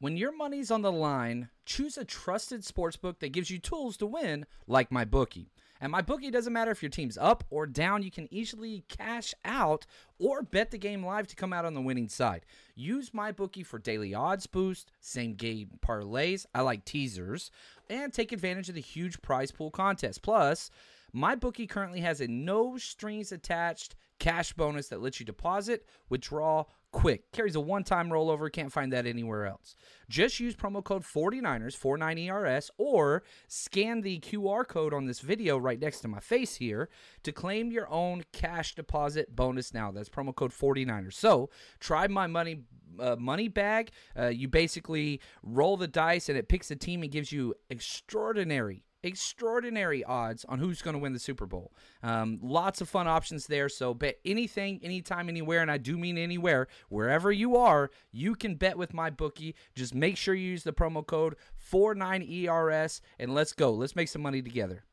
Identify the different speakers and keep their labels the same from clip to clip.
Speaker 1: When your money's on the line, choose a trusted sportsbook that gives you tools to win, like MyBookie. And MyBookie doesn't matter if your team's up or down, you can easily cash out or bet the game live to come out on the winning side. Use MyBookie for daily odds boost, same game parlays, I like teasers, and take advantage of the huge prize pool contest. Plus, MyBookie currently has a no strings attached cash bonus that lets you deposit, withdraw, quick. Carries a one time rollover. Can't find that anywhere else. Just use promo code 49ers, 49ERS, or scan the QR code on this video right next to my face here to claim your own cash deposit bonus now. That's promo code 49ers. So try my money. Uh, money bag. Uh, you basically roll the dice and it picks a team and gives you extraordinary extraordinary odds on who's going to win the Super Bowl. Um, lots of fun options there. So bet anything, anytime, anywhere, and I do mean anywhere, wherever you are, you can bet with MyBookie. Just make sure you use the promo code 49ERS and let's go. Let's make some money together.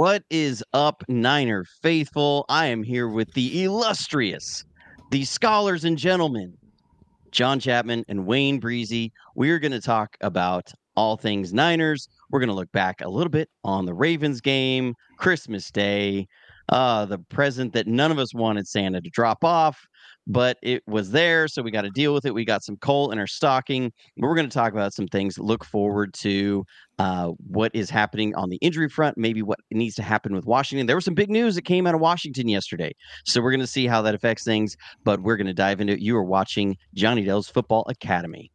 Speaker 2: What is up, Niner faithful? I am here with the illustrious, the scholars and gentlemen, John Chapman and Wayne Breezie. We're going to talk about all things Niners. We're going to look back a little bit on the Ravens game, Christmas Day, uh, the present that none of us wanted Santa to drop off, but it was there, so we got to deal with it. We got some coal in our stocking. We're going to talk about some things. Look forward to uh, what is happening on the injury front, maybe what needs to happen with Washington. There was some big news that came out of Washington yesterday, so we're going to see how that affects things. But we're going to dive into it. You are watching Jonny Del's Football Academy.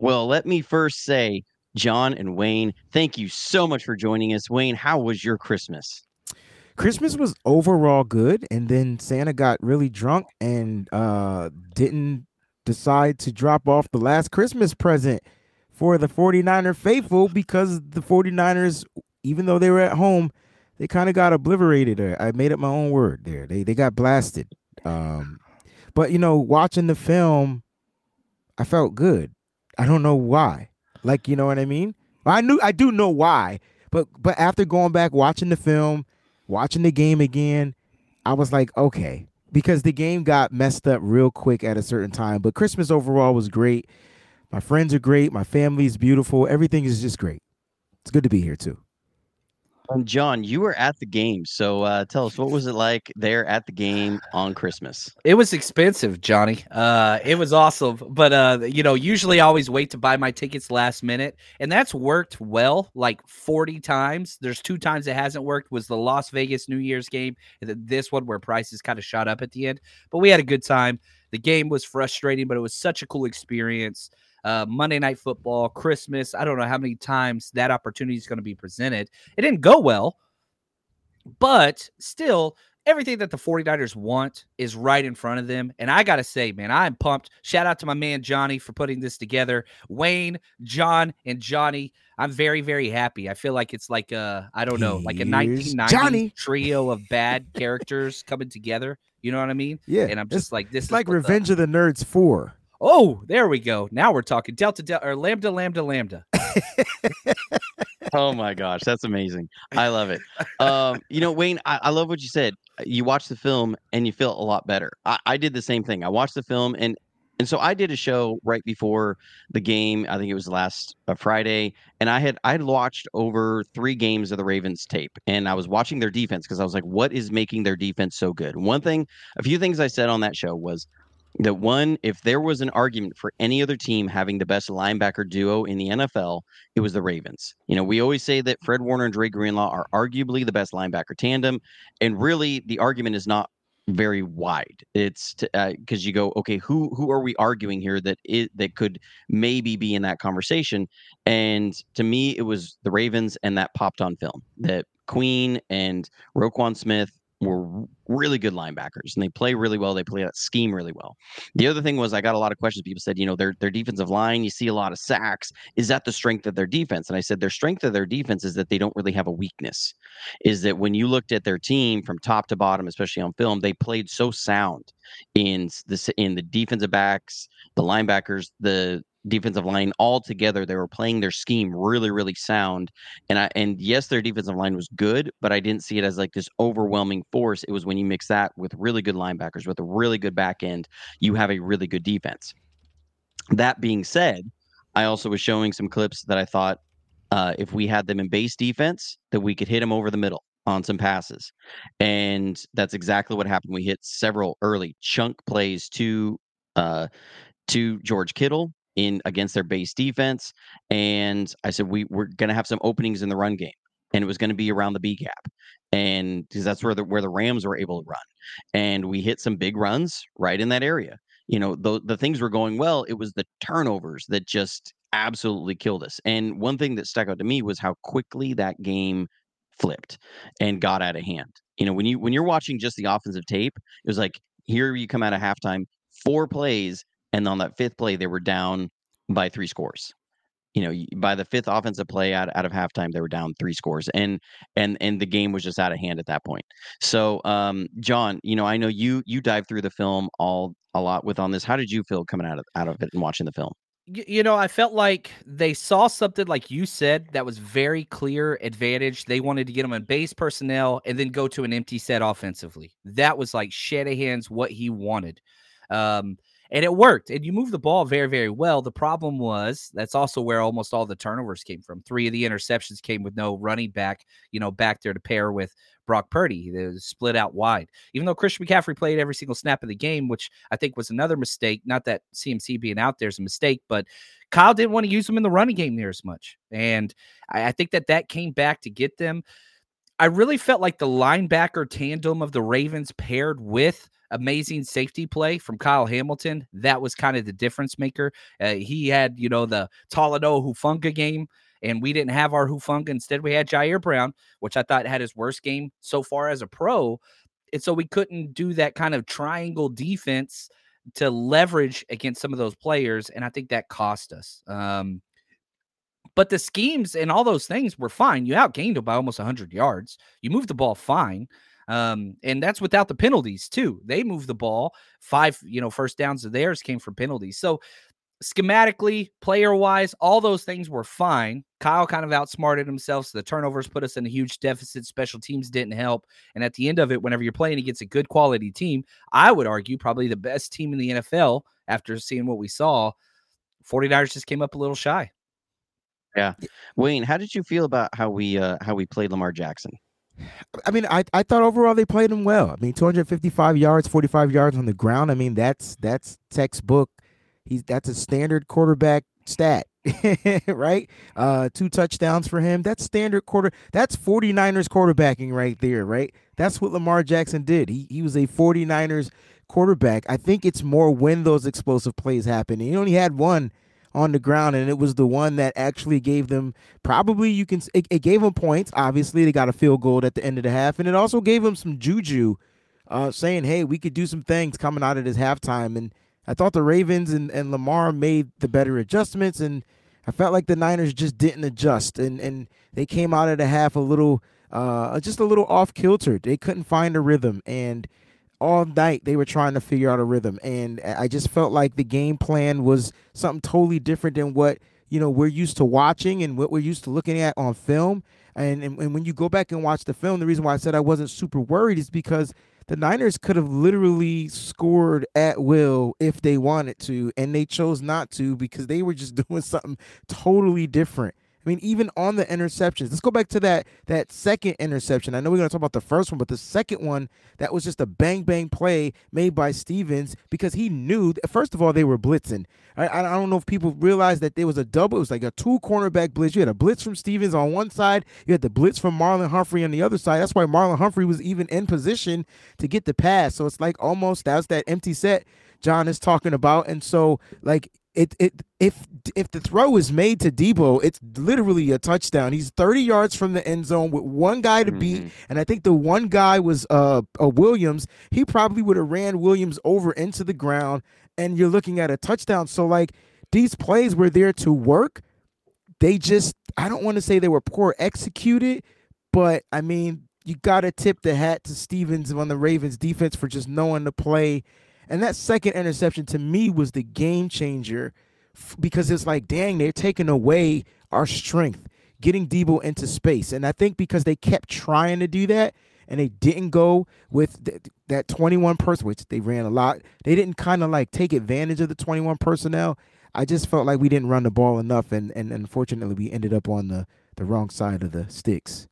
Speaker 2: Well, let me first say, John and Wayne, thank you so much for joining us. Wayne, how was your Christmas?
Speaker 3: Christmas was overall good, and then Santa got really drunk and uh, didn't decide to drop off the last Christmas present for the 49er faithful because the 49ers, even though they were at home, they kind of got obliterated. I made up my own word there. They they got blasted. Um, but you know, watching the film, I felt good. I don't know why. Like, you know what I mean? I knew I do know why, but but after going back watching the film watching the game again, I was like, okay, because the game got messed up real quick at a certain time. But Christmas overall was great. My friends are great. My family is beautiful. Everything is just great. It's good to be here too.
Speaker 2: And John, you were at the game, so uh, tell us what was it like there at the game on Christmas?
Speaker 1: It was expensive, Johnny. Uh, it was awesome, but uh, you know, usually I always wait to buy my tickets last minute, and that's worked well, like forty times. There's two times it hasn't worked. Was the Las Vegas New Year's game, and this one where prices kind of shot up at the end. But we had a good time. The game was frustrating, but it was such a cool experience uh, Monday Night Football, Christmas. I don't know how many times that opportunity is going to be presented. It didn't go well, but still, everything that the 49ers want is right in front of them. And I got to say, man, I'm pumped. Shout out to my man Johnny for putting this together. Wayne, John, and Johnny. I'm very, very happy. I feel like it's like a, I don't know, like a
Speaker 3: Here's
Speaker 1: 1990
Speaker 3: Johnny.
Speaker 1: trio of bad characters coming together. You know what I mean?
Speaker 3: Yeah,
Speaker 1: And I'm just like, this
Speaker 3: like
Speaker 1: what the-
Speaker 3: Revenge of the Nerds 4.
Speaker 1: Oh, there we go. Now we're talking Delta, Delta, or Lambda, Lambda, Lambda.
Speaker 2: Oh my gosh, that's amazing. I love it. Um, you know, Wayne, I, I love what you said. You watch the film and you feel a lot better. I, I did the same thing. I watched the film and and so I did a show right before the game. I think it was last uh, Friday, and I had I had watched over three games of the Ravens tape, and I was watching their defense because I was like, what is making their defense so good? One thing, a few things I said on that show was that one, if there was an argument for any other team having the best linebacker duo in the NFL, it was the Ravens. You know, we always say that Fred Warner and Dre Greenlaw are arguably the best linebacker tandem, and really the argument is not very wide. It's because uh, you go, okay, who who are we arguing here that it that could maybe be in that conversation? And to me, it was the Ravens, and that popped on film that Queen and Roquan Smith were really good linebackers and they play really well. They play that scheme really well. The other thing was I got a lot of questions. People said, you know, their their defensive line, you see a lot of sacks. Is that the strength of their defense? And I said their strength of their defense is that they don't really have a weakness. Is that when you looked at their team from top to bottom, especially on film, they played so sound in s- the s- in the defensive backs, the linebackers, the defensive line all together they were playing their scheme really really sound and i and yes their defensive line was good but i didn't see it as like this overwhelming force. It was when you mix that with really good linebackers with a really good back end you have a really good defense. That being said i also was showing some clips that i thought uh, if we had them in base defense that we could hit them over the middle on some passes and that's exactly what happened. We hit several early chunk plays to uh to george kittle in against their base defense and i said we we're going to have some openings in the run game and it was going to be around the b gap and because that's where the where the rams were able to run and we hit some big runs right in that area. You know the the things were going well it was the turnovers that just absolutely killed us and one thing that stuck out to me was how quickly that game flipped and got out of hand. You know when you when you're watching just the offensive tape it was like here you come out of halftime four plays and on that fifth play they were down by three scores you know by the fifth offensive play out, out of halftime they were down three scores and and and the game was just out of hand at that point so um john you know i know you you dive through the film all a lot with on this how did you feel coming out of out of it and watching the film
Speaker 1: you know, I felt like they saw something like you said that was very clear advantage. They wanted to get them on base personnel and then go to an empty set offensively. That was like Shanahan's what he wanted. Um, and it worked. And you moved the ball very, very well. The problem was that's also where almost all the turnovers came from. Three of the interceptions came with no running back, you know, back there to pair with Brock Purdy. They was split out wide. Even though Christian McCaffrey played every single snap of the game, which I think was another mistake. Not that CMC being out there is a mistake, but Kyle didn't want to use him in the running game near as much. And I, I think that that came back to get them. I really felt like the linebacker tandem of the Ravens paired with amazing safety play from Kyle Hamilton. That was kind of the difference maker. Uh, he had, you know, the Talanoa Hufanga game, and we didn't have our Hufunga. Instead, we had Ji'Ayir Brown, which I thought had his worst game so far as a pro. And so we couldn't do that kind of triangle defense to leverage against some of those players. And I think that cost us. Um, but the schemes and all those things were fine. You outgained them by almost 100 yards. You moved the ball fine. Um, and that's without the penalties too. They moved the ball. Five, you know, first downs of theirs came from penalties. So schematically, player wise, all those things were fine. Kyle kind of outsmarted himself. So the turnovers put us in a huge deficit. Special teams didn't help. And at the end of it, whenever you're playing against a good quality team, I would argue probably the best team in the NFL after seeing what we saw, 49ers just came up a little shy. Yeah.
Speaker 2: Wayne how did you feel about how we uh how we played lamar jackson
Speaker 3: I mean, I, I thought overall they played him well. I mean, 255 yards, 45 yards on the ground. I mean, that's that's textbook. He's that's a standard quarterback stat, right? Uh, two touchdowns for him. That's standard quarter. That's 49ers quarterbacking right there, right? That's what Lamar Jackson did. He he was a 49ers quarterback. I think it's more when those explosive plays happen. He only had one on the ground, and it was the one that actually gave them probably you can it, it gave them points. Obviously, they got a field goal at the end of the half, and it also gave them some juju uh, saying, "Hey, we could do some things coming out of this halftime." And I thought the Ravens and, and Lamar made the better adjustments, and I felt like the Niners just didn't adjust, and and they came out of the half a little, uh, just a little off kilter. They couldn't find a rhythm, and all night they were trying to figure out a rhythm, and I just felt like the game plan was something totally different than what you know we're used to watching and what we're used to looking at on film. And, and, and when you go back and watch the film, the reason why I said I wasn't super worried is because the Niners could have literally scored at will if they wanted to, and they chose not to because they were just doing something totally different. I mean, even on the interceptions, let's go back to that that second interception. I know we're going to talk about the first one, but the second one that was just a bang bang play made by Stevens because he knew. First of all, they were blitzing. I, I don't know if people realized that there was a double. It was like a two cornerback blitz. You had a blitz from Stevens on one side. You had the blitz from Marlon Humphrey on the other side. That's why Marlon Humphrey was even in position to get the pass. So it's like almost that's that empty set John is talking about. And so like it it if if the throw is made to Deebo, it's literally a touchdown. He's 30 yards from the end zone with one guy to beat, mm-hmm. and I think the one guy was uh, a Williams. He probably would have ran Williams over into the ground, and you're looking at a touchdown. So like these plays were there to work. They just I don't want to say they were poor executed, but I mean you got to tip the hat to Stevens on the Ravens defense for just knowing to play and that second interception to me was the game changer because it's like, dang, they're taking away our strength, getting Deebo into space. And I think because they kept trying to do that and they didn't go with th- that 21 person, which they ran a lot, they didn't kind of like take advantage of the 21 personnel. I just felt like we didn't run the ball enough, and, and unfortunately, we ended up on the, the wrong side of the sticks.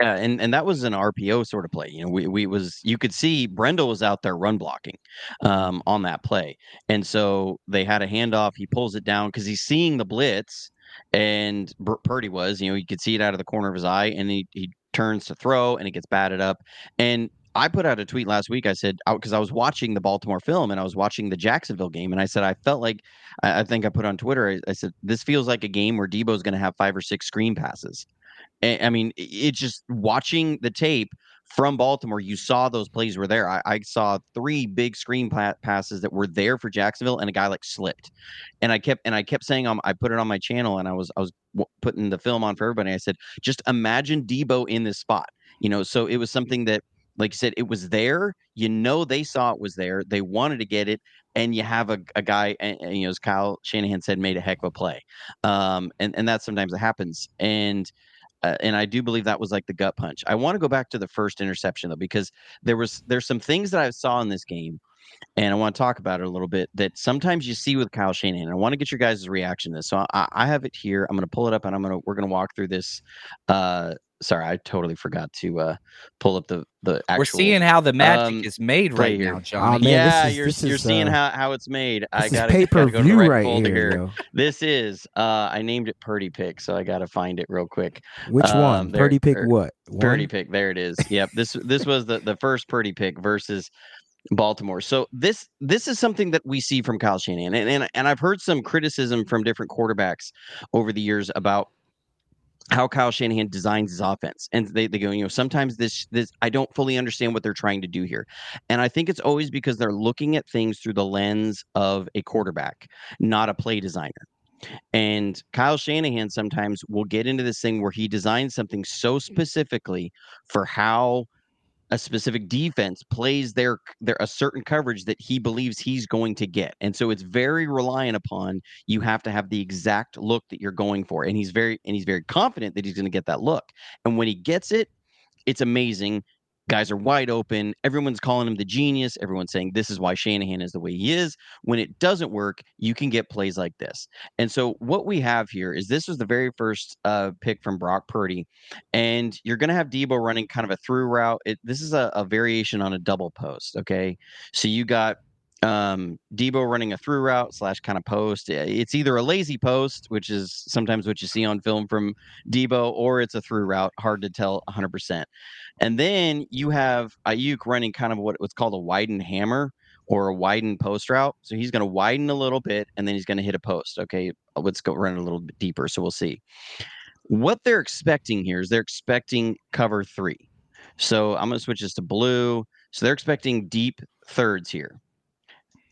Speaker 2: Yeah, and, and that was an RPO sort of play. You know, we, we was you could see Brendel was out there run blocking um, on that play, and so they had a handoff. He pulls it down because he's seeing the blitz, and Purdy was. You know, you could see it out of the corner of his eye, and he he turns to throw, and it gets batted up. And I put out a tweet last week. I said because I was watching the Baltimore film and I was watching the Jacksonville game, and I said I felt like I, I think I put on Twitter. I, I said this feels like a game where Deebo's going to have five or six screen passes I mean, it's just watching the tape from Baltimore, you saw those plays were there. I, I saw three big screen pa- passes that were there for Jacksonville, and a guy like slipped. And I kept and I kept saying, um, I put it on my channel, and I was I was w- putting the film on for everybody. I said, just imagine Deebo in this spot. You know, so it was something that, like you said, it was there. You know, they saw it was there. They wanted to get it, and you have a, a guy, and, and, you know, as Kyle Shanahan said, made a heck of a play. Um, and and that sometimes it happens, and uh, and I do believe that was like the gut punch. I want to go back to the first interception though, because there was there's some things that I saw in this game, and I want to talk about it a little bit. That sometimes you see with Kyle Shanahan. I want to get your guys' reaction to this. So I, I have it here. I'm going to pull it up, and I'm going to we're going to walk through this uh, sorry, I totally forgot to uh, pull up the the. Actual,
Speaker 1: We're seeing how the magic um, is made right, now, John.
Speaker 2: Oh, yeah, is, you're you're is, seeing uh, how, how it's made. I got to go to the right, right folder here. here. This is uh, I named it Purdy Pick, so I got to find it real quick.
Speaker 3: Which um, one? There, Purdy Pick what?
Speaker 2: One? Purdy Pick. There it is. Yep. this this was the the first Purdy Pick versus. Baltimore. So this this is something that we see from Kyle Shanahan, and, and and I've heard some criticism from different quarterbacks over the years about how Kyle Shanahan designs his offense. And they, they go, you know, sometimes this this I don't fully understand what they're trying to do here. And I think it's always because they're looking at things through the lens of a quarterback, not a play designer. And Kyle Shanahan sometimes will get into this thing where he designs something so specifically for how a specific defense plays their their a certain coverage that he believes he's going to get. And so it's very reliant upon you have to have the exact look that you're going for. And he's very and he's very confident that he's going to get that look. And when he gets it, it's amazing. Guys are wide open. Everyone's calling him the genius. Everyone's saying this is why Shanahan is the way he is. When it doesn't work, you can get plays like this. And so what we have here is this was the very first uh, pick from Brock Purdy, and you're going to have Deebo running kind of a through route. It, this is a, a variation on a double post. Okay, so you got um, Deebo running a through route slash kind of post. It's either a lazy post, which is sometimes what you see on film from Deebo, or it's a through route. Hard to tell 100%. And then you have Aiyuk running kind of what, what's called a widened hammer or a widened post route. So he's going to widen a little bit and then he's going to hit a post. Okay, let's go run a little bit deeper. So we'll see. What they're expecting here is they're expecting cover three. So I'm going to switch this to blue. So they're expecting deep thirds here.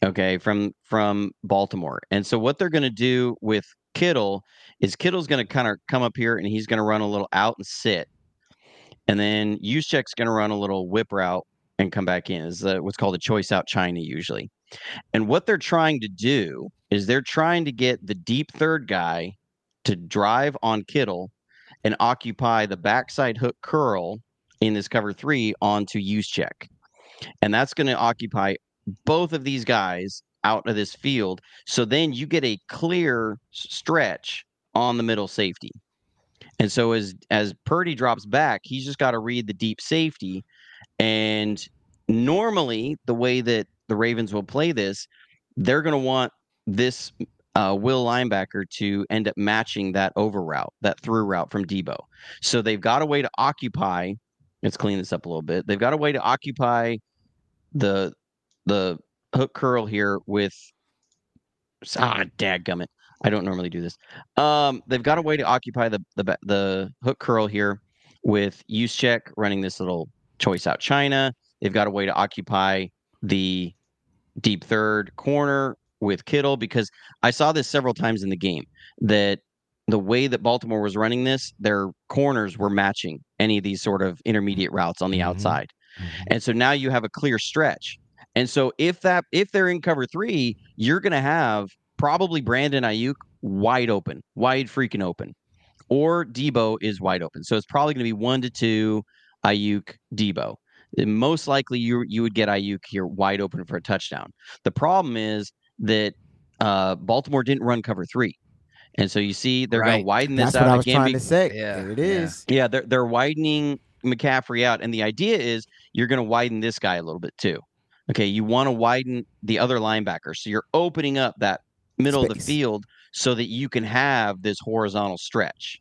Speaker 2: Okay, from from Baltimore. And so what they're going to do with Kittle is Kittle's going to kind of come up here and he's going to run a little out and sit. And then Juszczyk's going to run a little whip route and come back in. Is what's called a choice out China usually. And what they're trying to do is they're trying to get the deep third guy to drive on Kittle and occupy the backside hook curl in this cover three onto Juszczyk. And that's going to occupy both of these guys out of this field. So then you get a clear stretch on the middle safety. And so as as Purdy drops back, he's just got to read the deep safety. And normally the way that the Ravens will play this, they're going to want this uh, will linebacker to end up matching that over route, that through route from Deebo. So they've got a way to occupy. Let's clean this up a little bit. They've got a way to occupy the the hook curl here with ah dadgummit. I don't normally do this. Um, they've got a way to occupy the the the hook curl here with Juszczyk running this little choice out China. They've got a way to occupy the deep third corner with Kittle because I saw this several times in the game that the way that Baltimore was running this, their corners were matching any of these sort of intermediate routes on the mm-hmm. outside. Mm-hmm. And so now you have a clear stretch. And so if that if they're in cover 3, you're going to have probably Brandon Aiyuk wide open, wide freaking open. Or Deebo is wide open. So it's probably going to be 1 to 2 Aiyuk Deebo. Most likely you you would get Aiyuk here wide open for a touchdown. The problem is that uh, Baltimore didn't run cover 3. And so you see they're right. going to widen this
Speaker 3: That's
Speaker 2: out.
Speaker 3: That's what I was trying be- to say. Yeah, there it is.
Speaker 2: Yeah. yeah, they're they're widening McCaffrey out, and the idea is you're going to widen this guy a little bit too. Okay, you want to widen the other linebacker. So you're opening up that middle Space. of the field so that you can have this horizontal stretch.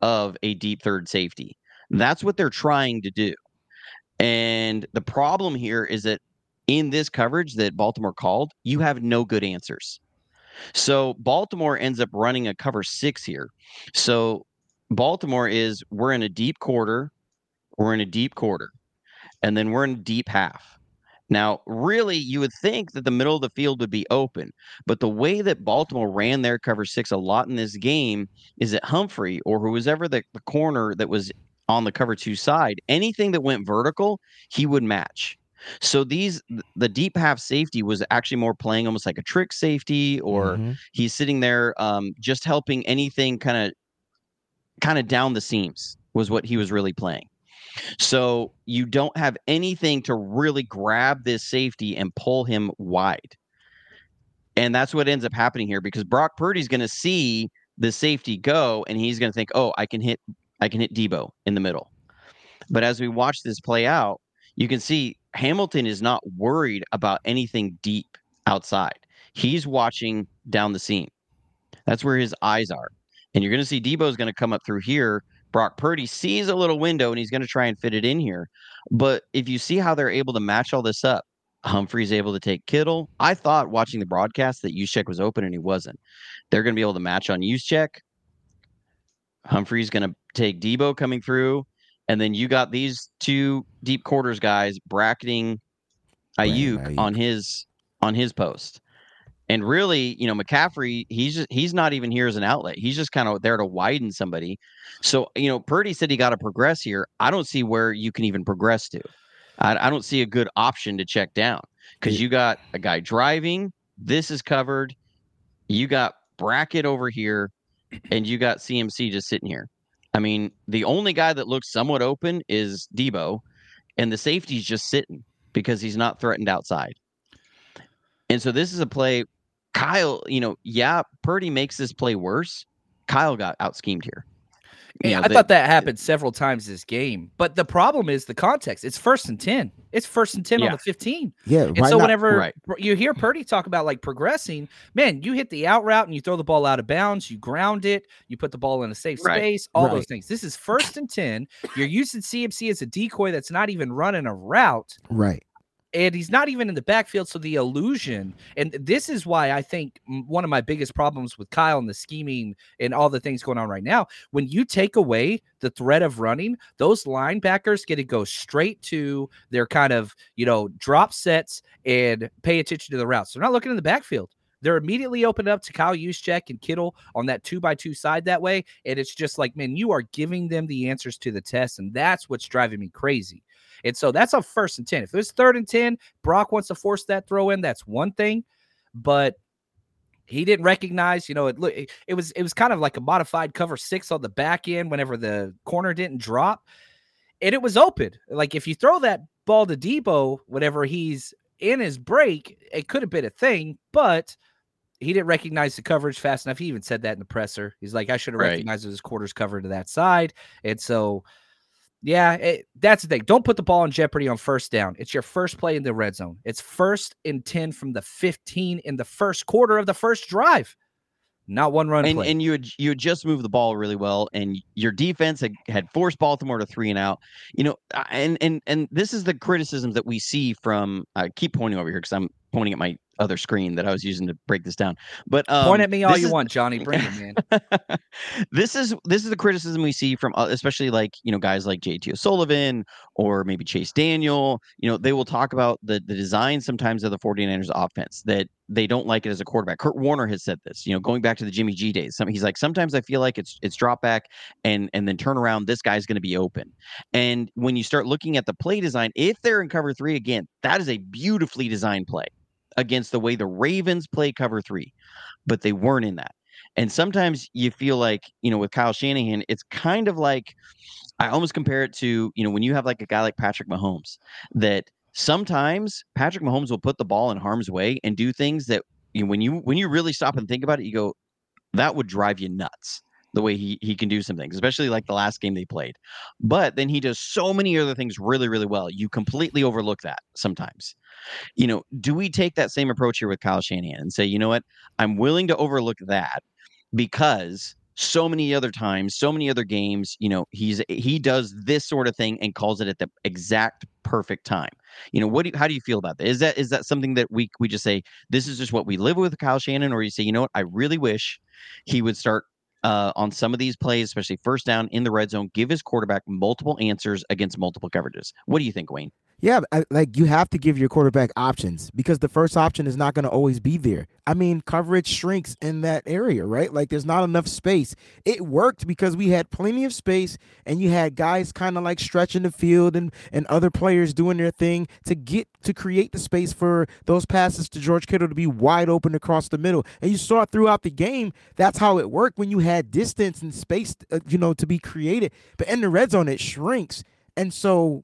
Speaker 2: of a deep third safety. That's mm-hmm. what they're trying to do. And the problem here is that in this coverage that Baltimore called, you have no good answers. So Baltimore ends up running a cover six here. So Baltimore is we're in a deep quarter, we're in a deep quarter, and then we're in a deep half. Now, really, you would think that the middle of the field would be open, but the way that Baltimore ran their cover six a lot in this game is that Humphrey or who was ever the, the corner that was on the cover two side, anything that went vertical, he would match. So these the deep half safety was actually more playing almost like a trick safety, or mm-hmm. he's sitting there um, just helping anything kind of kind of down the seams was what he was really playing. So you don't have anything to really grab this safety and pull him wide. And that's what ends up happening here because Brock Purdy's going to see the safety go and he's going to think, "Oh, I can hit I can hit Deebo in the middle." But as we watch this play out, you can see Hamilton is not worried about anything deep outside. He's watching down the seam. That's where his eyes are. And you're going to see Deebo is going to come up through here Brock Purdy sees a little window and he's going to try and fit it in here. But if you see how they're able to match all this up, Humphrey's able to take Kittle. I thought watching the broadcast that Juszczyk was open and he wasn't. They're going to be able to match on Juszczyk. Humphrey's going to take Deebo coming through. And then you got these two deep quarters guys bracketing Aiyuk, Ayuk. on his on his post. And really, you know, McCaffrey, he's just he's not even here as an outlet. He's just kind of there to widen somebody. So, you know, Purdy said he got to progress here. I don't see where you can even progress to. I, I don't see a good option to check down because you got a guy driving. This is covered. You got bracket over here, and you got CMC just sitting here. I mean, the only guy that looks somewhat open is Deebo, and the safety's just sitting because he's not threatened outside. And so this is a play Kyle, you know, yeah, Purdy makes this play worse. Kyle got out schemed here. you
Speaker 1: Yeah,
Speaker 2: know,
Speaker 1: I
Speaker 2: that-
Speaker 1: thought that happened several times this game. But the problem is the context. It's first and 10. It's first and 10 on the 15.
Speaker 3: Yeah,
Speaker 1: And
Speaker 3: why
Speaker 1: so
Speaker 3: not-
Speaker 1: whenever
Speaker 2: Right.
Speaker 1: you hear Purdy talk about like progressing, man, you hit the out route and you throw the ball out of bounds, you ground it, you put the ball in a safe
Speaker 2: Right.
Speaker 1: space, all
Speaker 3: Right.
Speaker 1: those things. This is first and 10. You're using CMC as a decoy that's not even running a route
Speaker 3: right.
Speaker 1: And he's not even in the backfield. So the illusion, and this is why I think one of my biggest problems with Kyle and the scheming and all the things going on right now, when you take away the threat of running, those linebackers get to go straight to their kind of, you know, drop sets and pay attention to the routes. They're not looking in the backfield. They're immediately opened up to Kyle Juszczyk and Kittle on that two by two side that way. And it's just like, man, you are giving them the answers to the test. And that's what's driving me crazy. And so that's a first and 10. If it was third and 10, Brock wants to force that throw in, that's one thing. But he didn't recognize, you know, it it, it was it was kind of like a modified cover six on the back end whenever the corner didn't drop. And it was open. Like if you throw that ball to Deebo whenever he's in his break, it could have been a thing, but he didn't recognize the coverage fast enough. He even said that in the presser. He's like, I should have
Speaker 2: Right.
Speaker 1: recognized his quarters covered to that side. And so yeah, it, that's the thing. Don't put the ball in jeopardy on first down. It's your first play in the red zone. It's first and 10 from the 15 in the first quarter of the first drive. Not one run
Speaker 2: and
Speaker 1: play.
Speaker 2: and you had you had just moved the ball really well, and your defense had, had forced Baltimore to three and out. You know, uh, and and and this is the criticisms that we see from. I keep pointing over here because I'm pointing at my other screen that I was using to break this down. But um,
Speaker 1: Point at me all you
Speaker 2: is-
Speaker 1: want, Johnny. Bring it, man.
Speaker 2: this is this is the criticism we see from uh, especially like you know guys like JT O'Sullivan or maybe Chase Daniel. You know, they will talk about the the design sometimes of the 49ers offense that they don't like it as a quarterback. Kurt Warner has said this, you know, going back to the Jimmy G days. Some, he's like, sometimes I feel like it's it's drop back and and then turn around. This guy's going to be open. And when you start looking at the play design, if they're in cover three again, that is a beautifully designed play against the way the Ravens play cover three, but they weren't in that. And sometimes you feel like, you know, with Kyle Shanahan, it's kind of like I almost compare it to, you know, when you have like a guy like Patrick Mahomes, that sometimes Patrick Mahomes will put the ball in harm's way and do things that you know, when you when you really stop and think about it, you go, that would drive you nuts the way he he can do some things, especially like the last game they played. But then he does so many other things really, really well. You completely overlook that sometimes. You know, do we take that same approach here with Kyle Shanahan and say, you know what, I'm willing to overlook that because so many other times, so many other games, you know, he's he does this sort of thing and calls it at the exact perfect time. You know, what do you, how do you feel about that? Is that is that something that we we just say this is just what we live with Kyle Shanahan, or you say, you know what, I really wish he would start uh, on some of these plays, especially first down in the red zone, give his quarterback multiple answers against multiple coverages. What do you think, Wayne?
Speaker 3: Yeah, I, like you have to give your quarterback options because the first option is not going to always be there. I mean, coverage shrinks in that area, right? Like there's not enough space. It worked because we had plenty of space and you had guys kind of like stretching the field and and other players doing their thing to get to create the space for those passes to George Kittle to be wide open across the middle. And you saw throughout the game. That's how it worked when you had distance and space, uh, you know, to be created. But in the red zone, it shrinks. And so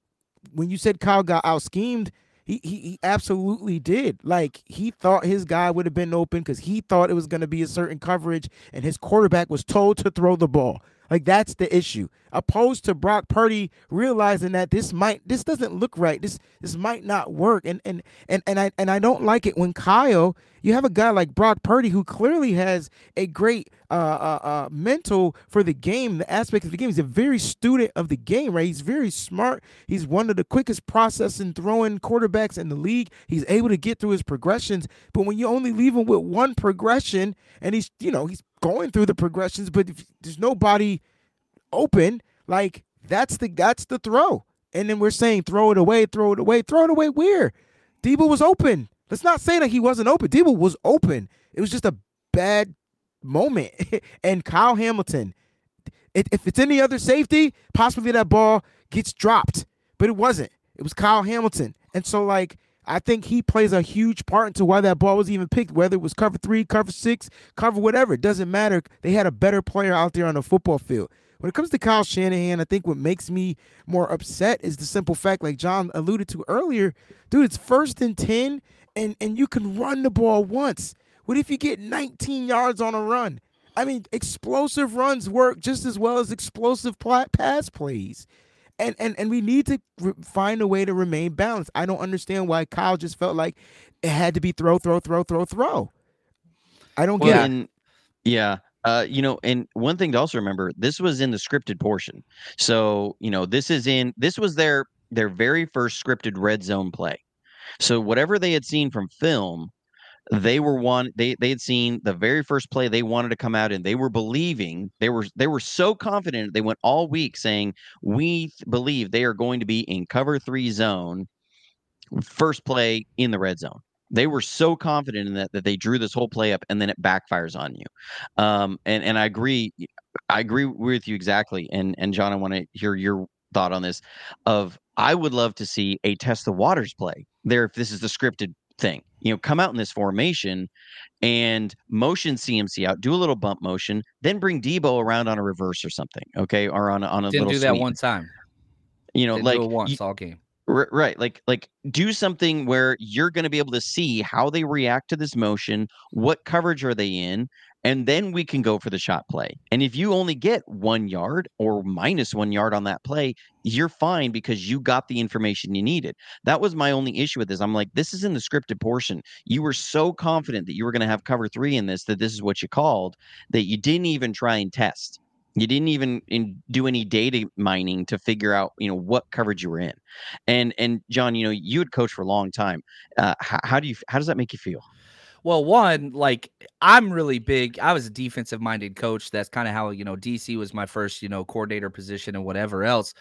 Speaker 3: when you said Kyle got out schemed, he, he he absolutely did. Like he thought his guy would have been open because he thought it was going to be a certain coverage, and his quarterback was told to throw the ball. Like that's the issue. Opposed to Brock Purdy realizing that this might this doesn't look right. This this might not work. And and and and I and I don't like it when Kyle, you have a guy like Brock Purdy who clearly has a great uh, uh, uh, mental for the game, the aspect of the game. He's a very student of the game, right? He's very smart. He's one of the quickest processing throwing quarterbacks in the league. He's able to get through his progressions. But when you only leave him with one progression, and he's you know he's going through the progressions, but there's nobody open, like that's the that's the throw. And then we're saying throw it away, throw it away, throw it away. Where? Deebo was open. Let's not say that he wasn't open. Deebo was open. It was just a bad moment. and Kyle Hamilton, if it's any other safety, possibly that ball gets dropped. But it wasn't. It was Kyle Hamilton. And so like I think he plays a huge part into why that ball was even picked, whether it was cover three, cover six, cover whatever. It doesn't matter. They had a better player out there on the football field. When it comes to Kyle Shanahan, I think what makes me more upset is the simple fact, like John alluded to earlier, dude, it's first and 10, and, and you can run the ball once. What if you get 19 yards on a run? I mean, explosive runs work just as well as explosive pass plays. And, and and we need to re- find a way to remain balanced. I don't understand why Kyle just felt like it had to be throw, throw, throw, throw, throw. I don't
Speaker 2: Well,
Speaker 3: get it.
Speaker 2: yeah, uh, you know, and one thing to also remember, this was in the scripted portion. So, you know, this is in this was their their very first scripted red zone play. So whatever they had seen from film, they were one they they had seen the very first play they wanted to come out and they were believing they were they were so confident they went all week saying we believe they are going to be in cover 3 zone first play in the red zone. They were so confident in that that they drew this whole play up and then it backfires on you. Um and and i agree i agree with you exactly and and john i want to hear your thought on this of i would love to see a test the waters play there if this is the scripted thing you know come out in this formation and motion cmc out do a little bump motion then bring deebo around on a reverse or something okay or on a, on a
Speaker 1: Didn't
Speaker 2: little
Speaker 1: do that
Speaker 2: sweep.
Speaker 1: one time.
Speaker 2: you know
Speaker 1: Didn't
Speaker 2: like
Speaker 1: do it once
Speaker 2: y-
Speaker 1: all game.
Speaker 2: R- right like like do something where you're going to be able to see how they react to this motion what coverage are they in and then we can go for the shot play. And if you only get one yard or minus one yard on that play you're fine because you got the information you needed. That was my only issue with this. I'm like this is in the scripted portion. You were so confident that you were going to have cover three in this that this is what you called that you didn't even try and test. You didn't even in, do any data mining to figure out you know what coverage you were in. And and John, you know, you had coached for a long time. Uh, how, how do you how does that make you feel?
Speaker 1: Well, one, like I'm really big. I was a defensive minded coach. That's kind of how, you know, DC was my first, you know, coordinator position and whatever else.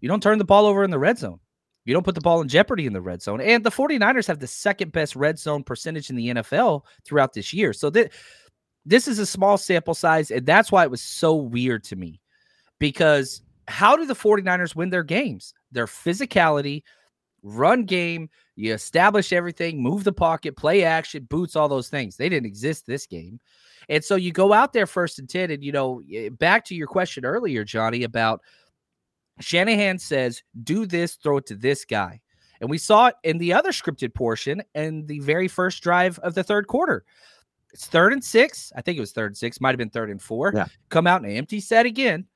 Speaker 1: You don't turn the ball over in the red zone. You don't put the ball in jeopardy in the red zone. And the 49ers have the second best red zone percentage in the NFL throughout this year. So th- this is a small sample size. And that's why it was so weird to me because how do the 49ers win their games? Their physicality, run game, you establish everything, move the pocket, play action, boots, all those things. They didn't exist this game. And so you go out there first and 10, and, you know, back to your question earlier, Johnny, about Shanahan says, do this, throw it to this guy. And we saw it in the other scripted portion and the very first drive of the third quarter. It's third and six. I think it was third and six, might have been third and four.
Speaker 2: Yeah.
Speaker 1: Come out in an empty set again.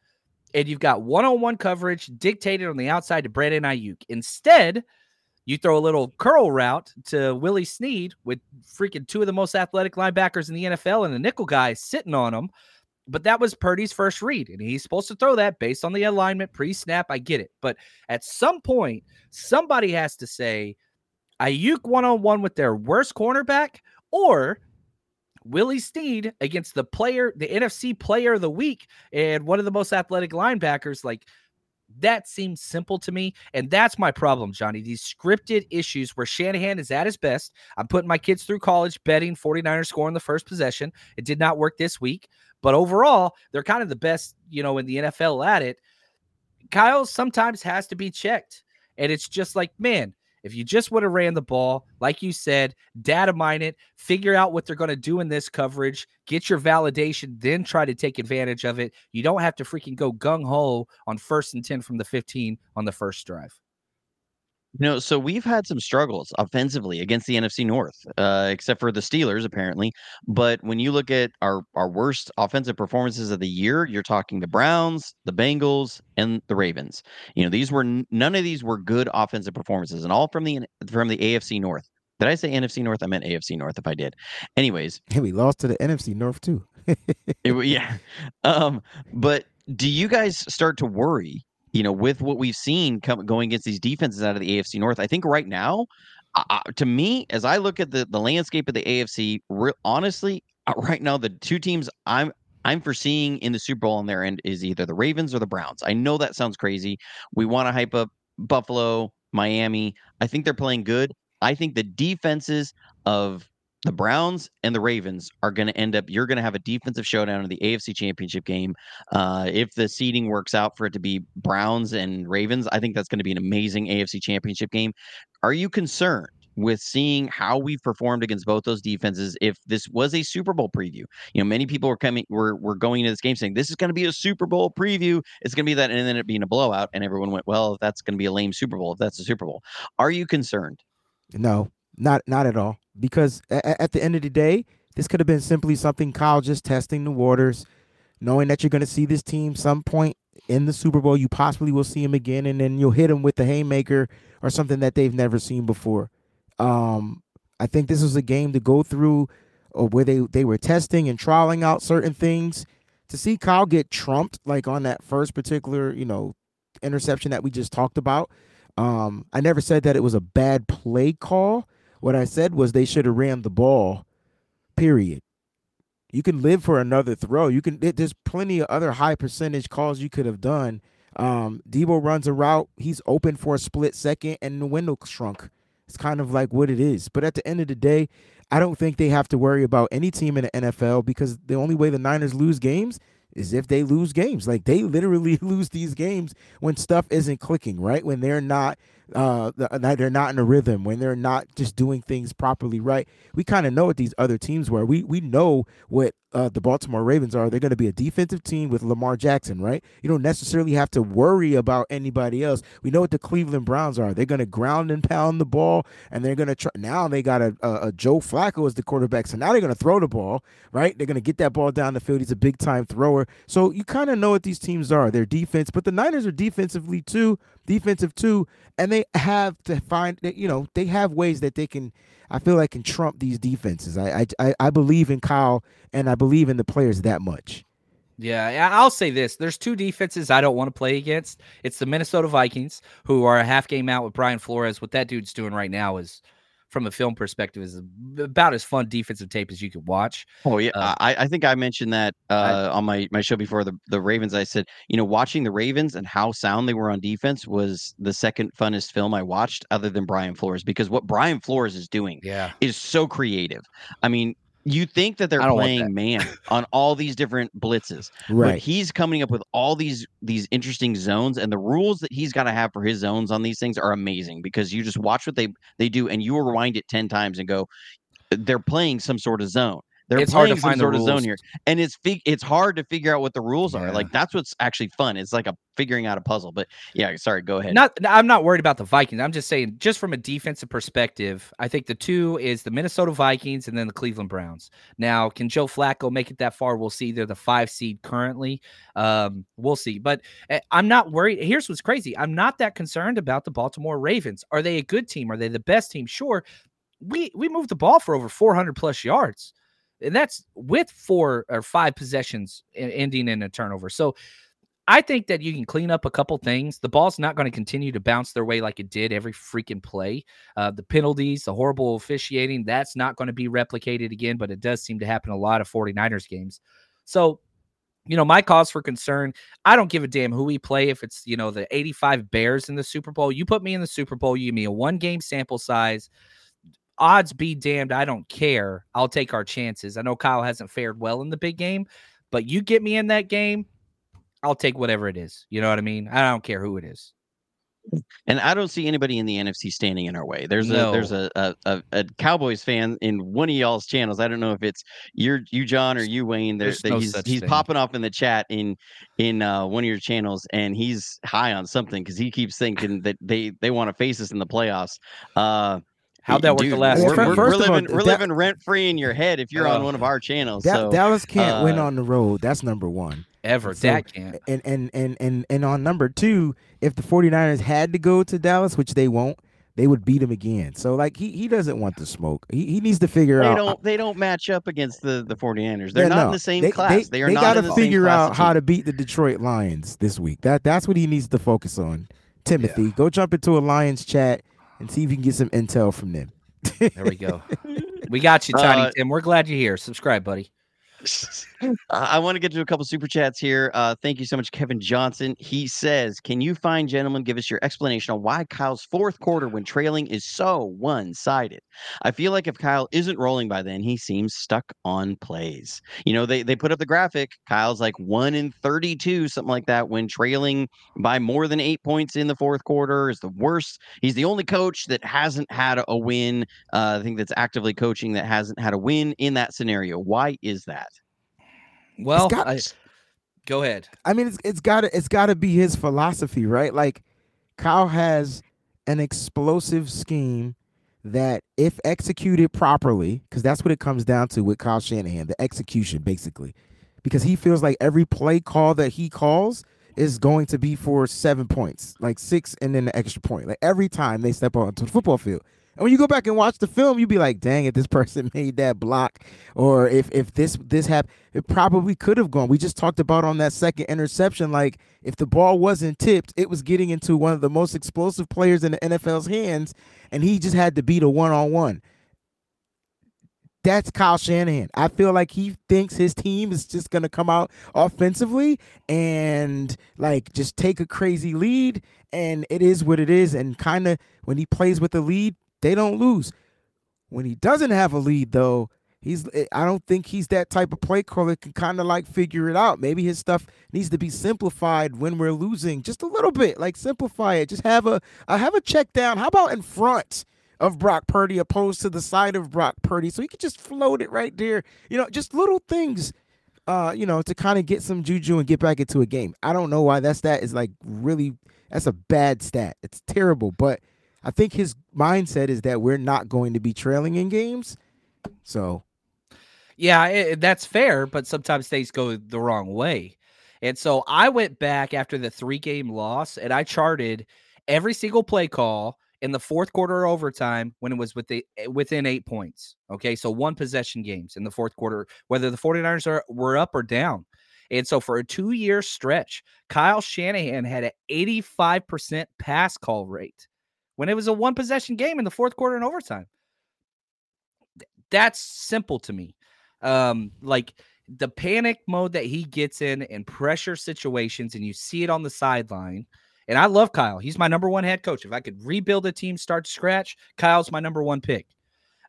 Speaker 1: And you've got one on one coverage dictated on the outside to Brandon Aiyuk. Instead, you throw a little curl route to Willie Snead with freaking two of the most athletic linebackers in the NFL and a nickel guy sitting on him. But that was Purdy's first read, and he's supposed to throw that based on the alignment pre snap. I get it. But at some point, somebody has to say Aiyuk one on one with their worst cornerback or Willie Snead against the player, the NFC player of the week, and one of the most athletic linebackers. Like that seems simple to me. And that's my problem, Johnny. These scripted issues where Shanahan is at his best. I'm putting my kids through college betting 49ers scoring the first possession. It did not work this week. But overall, they're kind of the best, you know, in the NFL at it. Kyle sometimes has to be checked. And it's just like, man, if you just would have ran the ball, like you said, data mine it, figure out what they're going to do in this coverage, get your validation, then try to take advantage of it. You don't have to freaking go gung ho on first and 10 from the 15 on the first drive.
Speaker 2: You know, so we've had some struggles offensively against the NFC North, uh, except for the Steelers, apparently. But when you look at our our worst offensive performances of the year, you're talking the Browns, the Bengals, and the Ravens. You know, these were none of these were good offensive performances, and all from the from the AFC North. Did I say NFC North? I meant AFC North. If I did, anyways,
Speaker 3: Hey, we lost to the NFC North too.
Speaker 2: it, yeah. Um, but do you guys start to worry? You know, with what we've seen come, going against these defenses out of the AFC North, I think right now, uh, to me, as I look at the the landscape of the AFC, re- honestly, uh, right now the two teams I'm I'm foreseeing in the Super Bowl on their end is either the Ravens or the Browns. I know that sounds crazy. We want to hype up Buffalo, Miami. I think they're playing good. I think the defenses of the Browns and the Ravens are going to end up. You're going to have a defensive showdown in the AFC Championship game. Uh, if the seeding works out for it to be Browns and Ravens, I think that's going to be an amazing AFC Championship game. Are you concerned with seeing how we've performed against both those defenses? If this was a Super Bowl preview, you know, many people were coming, were were going into this game saying this is going to be a Super Bowl preview. It's going to be that, and then it being a blowout, and everyone went, well, that's going to be a lame Super Bowl. If that's a Super Bowl, are you concerned?
Speaker 3: No, not not at all. Because a- at the end of the day, This could have been simply something Kyle just testing the waters, knowing that you're going to see this team some point in the Super Bowl. You possibly will see him again, and then you'll hit him with the haymaker or something that they've never seen before. Um, I think this was a game to go through or uh, where they, they were testing and trialing out certain things. To see Kyle get trumped like on that first particular, you know, interception that we just talked about. Um, I never said that it was a bad play call. What I said was they should have ran the ball. Period. You can live for another throw. You can. There's plenty of other high percentage calls you could have done. Um, Deebo runs a route. He's open for a split second, and the window shrunk. It's kind of like what it is. But at the end of the day, I don't think they have to worry about any team in the NFL because the only way the Niners lose games is if they lose games. Like they literally lose these games when stuff isn't clicking, right? When they're not uh they're not in a rhythm when they're not just doing things properly right we kind of know what these other teams were we we know what uh, the Baltimore Ravens are. They're going to be a defensive team with Lamar Jackson, right? You don't necessarily have to worry about anybody else. We know what the Cleveland Browns are. They're going to ground and pound the ball, and they're going to try. Now they got a, a, a, Joe Flacco as the quarterback, so now they're going to throw the ball, right? They're going to get that ball down the field. He's a big time thrower. So you kind of know what these teams are. They're defense, but the Niners are defensively too, defensive too, and they have to find, you know, they have ways that they can I feel like can trump these defenses. I I I believe in Kyle and I believe in the players that much.
Speaker 1: Yeah, I'll say this. There's two defenses I don't want to play against. It's the Minnesota Vikings, who are a half game out with Brian Flores. What that dude's doing right now is from a film perspective is about as fun defensive tape as you could watch.
Speaker 2: Oh yeah, uh, I, I think I mentioned that uh, I, on my my show before the the Ravens. I said you know watching the Ravens and how sound they were on defense was the second funnest film I watched, other than Brian Flores, because what Brian Flores is doing
Speaker 1: yeah.
Speaker 2: is so creative. I mean, you think that they're playing that. man on all these different blitzes
Speaker 3: right
Speaker 2: but he's coming up with all these these interesting zones and the rules that he's got to have for his zones on these things are amazing because you just watch what they they do and you rewind it 10 times and go they're playing some sort of zone they're
Speaker 1: it's hard to find
Speaker 2: sort
Speaker 1: of
Speaker 2: zone here, and it's fig- it's hard to figure out what the rules
Speaker 1: yeah.
Speaker 2: are. Like that's what's actually fun. It's like a figuring out a puzzle. But yeah, sorry, go ahead.
Speaker 1: Not, I'm not worried about the Vikings. I'm just saying, just from a defensive perspective, I think the two is the Minnesota Vikings and then the Cleveland Browns. Now, can Joe Flacco make it that far? We'll see. They're the five seed currently. Um, we'll see. But eh, I'm not worried. Here's what's crazy. I'm not that concerned about the Baltimore Ravens. Are they a good team? Are they the best team? Sure. We we moved the ball for over 400 plus yards and that's with four or five possessions ending in a turnover. So I think that you can clean up a couple things. The ball's not going to continue to bounce their way like it did every freaking play. Uh, the penalties, the horrible officiating, that's not going to be replicated again, but it does seem to happen a lot of 49ers games. So, you know, my cause for concern, I don't give a damn who we play. If it's, you know, the 85 Bears in the Super Bowl, you put me in the Super Bowl, you give me a one game sample size odds be damned. I don't care. I'll take our chances. I know Kyle hasn't fared well in the big game, but you get me in that game, I'll take whatever it is. You know what I mean? I don't care who it is.
Speaker 2: And I don't see anybody in the NFC standing in our way. There's no. a there's a, a, a Cowboys fan in one of y'all's channels. I don't know if it's you you John or you Wayne. There, no he's he's thing. popping off in the chat in in uh, one of your channels, and he's high on something because he keeps thinking that they they want to face us in the playoffs. Uh,
Speaker 1: How'd that work Dude, the last?
Speaker 2: We're, we're, we're living, all, we're da- living rent free in your head if you're uh, on one of our channels. Da- so,
Speaker 3: Dallas can't uh, win on the road. That's number one.
Speaker 1: Ever. So, that can't.
Speaker 3: And, and and and and on number two, if the 49ers had to go to Dallas, which they won't, they would beat him again. So like he he doesn't want the smoke. He, he needs to figure
Speaker 2: they
Speaker 3: out.
Speaker 2: They don't they don't match up against the the 49ers. They're yeah, not no. in the same they, class. They, they are
Speaker 3: they
Speaker 2: not
Speaker 3: gotta
Speaker 2: the
Speaker 3: figure out how to beat the Detroit Lions this week. That that's what he needs to focus on. Timothy, yeah. go jump into a Lions chat and see if you can get some intel from them.
Speaker 1: There we go. we got you, Tiny uh, Tim. We're glad you're here. Subscribe, buddy.
Speaker 2: I want to get to a couple super chats here. Uh, thank you so much, Kevin Johnson. He says, "Can you find gentlemen give us your explanation on why Kyle's fourth quarter when trailing is so one-sided? I feel like if Kyle isn't rolling by then, he seems stuck on plays. You know, they they put up the graphic. Kyle's like one in thirty-two, something like that, when trailing by more than eight points in the fourth quarter. Is the worst. He's the only coach that hasn't had a win. Uh, I think that's actively coaching that hasn't had a win in that scenario. Why is that?"
Speaker 1: Well, got, I, go ahead.
Speaker 3: I mean, it's it's got to it's got to be his philosophy, right? Like Kyle has an explosive scheme that if executed properly, because that's what it comes down to with Kyle Shanahan, the execution basically, because he feels like every play call that he calls is going to be for seven points, like six and then the extra point, like every time they step onto the football field. And when you go back and watch the film, you'd be like, "Dang, if this person made that block, or if if this this happened, it probably could have gone." We just talked about on that second interception, like if the ball wasn't tipped, it was getting into one of the most explosive players in the NFL's hands, and he just had to beat a one on one. That's Kyle Shanahan. I feel like he thinks his team is just gonna come out offensively and like just take a crazy lead, and it is what it is. And kind of when he plays with the lead, they don't lose. When he doesn't have a lead, though, he's eh, I don't think he's that type of play caller can kind of like figure it out. Maybe his stuff needs to be simplified when we're losing just a little bit. Like simplify it. Just have a uh, have a check down. How about in front? Of Brock Purdy opposed to the side of Brock Purdy. So he could just float it right there. You know, just little things uh, you know, to kind of get some juju and get back into a game. I don't know why that stat is like really that's a bad stat. It's terrible, but I think his mindset is that we're not going to be trailing in games. So,
Speaker 1: yeah, it, that's fair, but sometimes things go the wrong way. And so I went back after the three game loss and I charted every single play call in the fourth quarter overtime when it was with the, eh, within eight points. Okay. So one possession games in the fourth quarter, whether the 49ers are, were up or down. And so for a two year stretch, Kyle Shanahan had an 85% pass call rate when it was a one possession game in the fourth quarter and overtime. That's simple to me. Um, like the panic mode that he gets in in pressure situations, and you see it on the sideline. And I love Kyle. He's my number one head coach. If I could rebuild a team start to scratch, Kyle's my number one pick.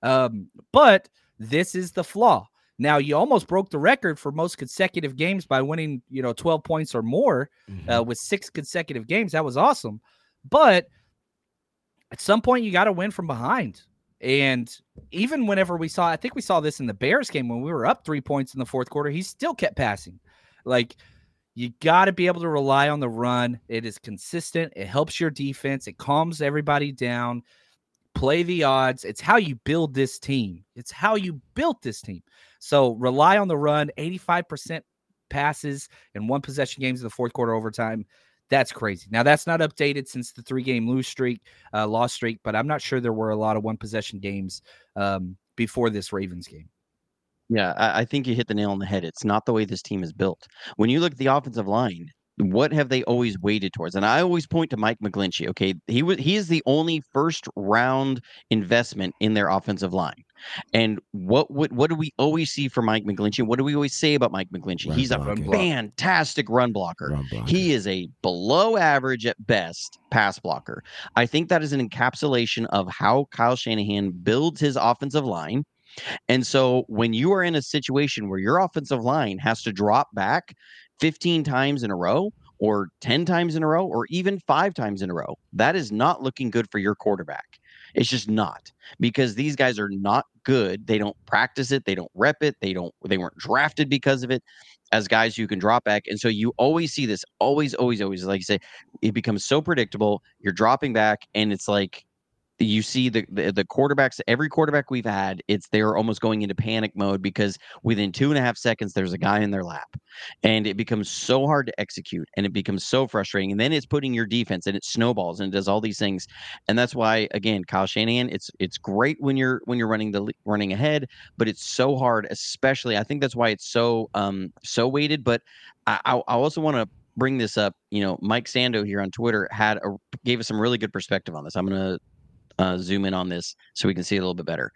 Speaker 1: Um, but this is the flaw. Now you almost broke the record for most consecutive games by winning, you know, 12 points or more mm-hmm. uh, with six consecutive games. That was awesome. But at some point you got to win from behind. And even whenever we saw, I think we saw this in the Bears game when we were up three points in the fourth quarter, he still kept passing. Like you got to be able to rely on the run. It is consistent. It helps your defense. It calms everybody down. Play the odds. It's how you build this team. It's how you built this team. So rely on the run. 85% passes in one possession games in the fourth quarter overtime. That's crazy. Now that's not updated since the three game lose streak, uh, loss streak, but I'm not sure there were a lot of one possession games um, before this Ravens game.
Speaker 2: Yeah, I, I think you hit the nail on the head. It's not the way this team is built. When you look at the offensive line, what have they always waited towards? And I always point to Mike McGlinchey. Okay, he was he is the only first round investment in their offensive line. And what what what do we always see from Mike McGlinchey? What do we always say about Mike McGlinchey? Run He's blocking. a fantastic run blocker. run blocker. He is a below average at best pass blocker. I think that is an encapsulation of how Kyle Shanahan builds his offensive line. And so when you are in a situation where your offensive line has to drop back 15 times in a row or 10 times in a row or even five times in a row, that is not looking good for your quarterback. It's just not because these guys are not good. They don't practice it, they don't rep it, they don't they weren't drafted because of it as guys who can drop back. And so you always see this, always, always, always, like you say, it becomes so predictable. You're dropping back, and it's like you see the, the, the quarterbacks every quarterback we've had it's they're almost going into panic mode because within two and a half seconds there's a guy in their lap. And it becomes so hard to execute and it becomes so frustrating and then it's putting your defense and it snowballs and it does all these things. And that's why again Kyle Shanahan it's it's great when you're when you're running the running ahead but it's so hard especially I think that's why it's so um so weighted but I I, I also want to bring this up you know Mike Sando here on Twitter had a gave us some really good perspective on this. I'm going to uh, zoom in on this so we can see a little bit better.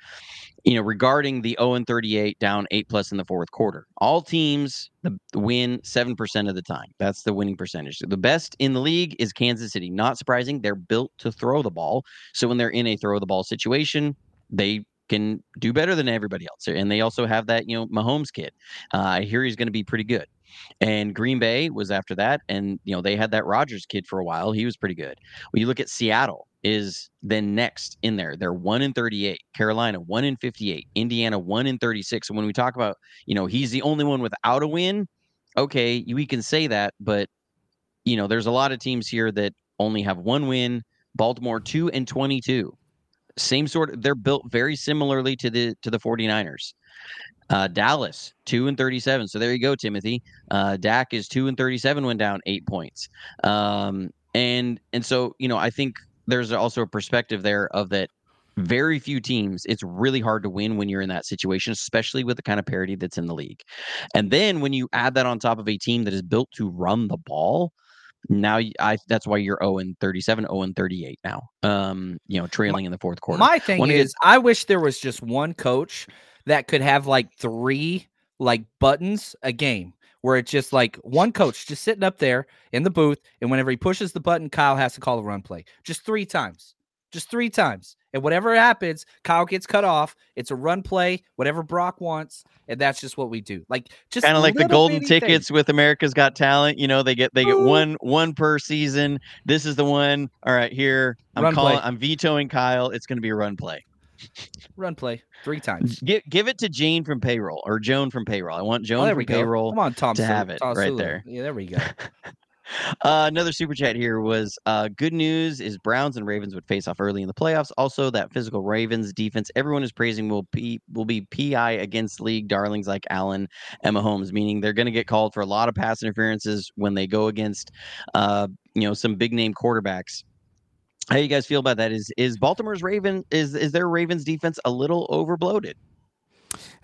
Speaker 2: You know, regarding the 0 and 38 down eight plus in the fourth quarter, all teams win seven percent of the time. That's the winning percentage. The best in the league is Kansas City. Not surprising, they're built to throw the ball. So when they're in a throw the ball situation, they can do better than everybody else. And they also have that, you know, Mahomes kid. Uh, I hear he's going to be pretty good. And Green Bay was after that, and you know they had that Rodgers kid for a while. He was pretty good. When you look at Seattle, is then next in there. They're one in 38. Carolina one in 58. Indiana one in 36. And when we talk about, you know, he's the only one without a win, okay, we can say that, but you know, there's a lot of teams here that only have one win. Baltimore two and 22. same sort of they're built very similarly to the to the 49ers. Uh, Dallas, two and thirty-seven. So there you go, Timothy. Uh, Dak is two and thirty-seven, went down eight points. Um, and and so you know, I think there's also a perspective there of that. Very few teams. It's really hard to win when you're in that situation, especially with the kind of parity that's in the league. And then when you add that on top of a team that is built to run the ball, now I that's why you're 0 and 37, 0 and 38 now. Um, you know, trailing in the fourth quarter.
Speaker 1: My thing is, I wish there was just one coach that could have like three like buttons a game where it's just like one coach just sitting up there in the booth, and whenever he pushes the button, Kyle has to call a run play just three times, just three times, and whatever happens, Kyle gets cut off. It's a run play, whatever Brock wants, and that's just what we do. Like just
Speaker 2: kind of like the golden tickets with America's Got Talent. You know, they get they get one one per season. This is the one. All right, here I'm
Speaker 1: Run
Speaker 2: calling.
Speaker 1: play.
Speaker 2: I'm vetoing Kyle. It's going to be a run play.
Speaker 1: Run play three times.
Speaker 2: Give give it to Jane from payroll or Joan from payroll. I want Joan
Speaker 1: Oh,
Speaker 2: from
Speaker 1: go.
Speaker 2: payroll.
Speaker 1: Come on, Tom.
Speaker 2: to
Speaker 1: Sulu-
Speaker 2: have it
Speaker 1: Tom
Speaker 2: right there.
Speaker 1: Yeah, there we go.
Speaker 2: Uh, another super chat here was uh, good news is Browns and Ravens would face off early in the playoffs. Also, that physical Ravens defense everyone is praising will be will be PI against league darlings like Allen, Mahomes, meaning they're going to get called for a lot of pass interferences when they go against, uh, you know, some big name quarterbacks. How you guys feel about that? Is is Baltimore's Raven is is their Ravens defense a little overbloated?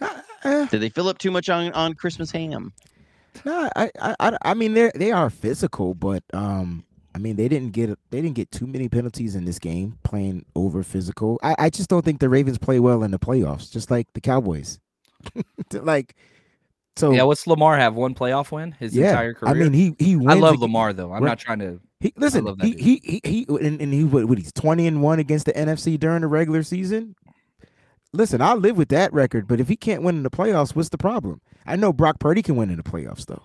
Speaker 3: Uh, uh,
Speaker 2: Did they fill up too much on on Christmas ham?
Speaker 3: no, I, I, I, I mean, they they are physical, but um, I mean, they didn't get they didn't get too many penalties in this game playing over physical. I, I just don't think the Ravens play well in the playoffs, just like the Cowboys. like, so
Speaker 1: yeah, what's Lamar have? One playoff win his
Speaker 3: yeah,
Speaker 1: entire career.
Speaker 3: I mean, he he. Wins
Speaker 1: I love
Speaker 3: ag-
Speaker 1: Lamar though. I'm
Speaker 3: Right.
Speaker 1: not trying to.
Speaker 3: He listen. He, he he he and, and he what, what he's twenty and one against the NFC during the regular season. Listen, I'll live with that record, but if he can't win in the playoffs, what's the problem? I know Brock Purdy can win in the playoffs though.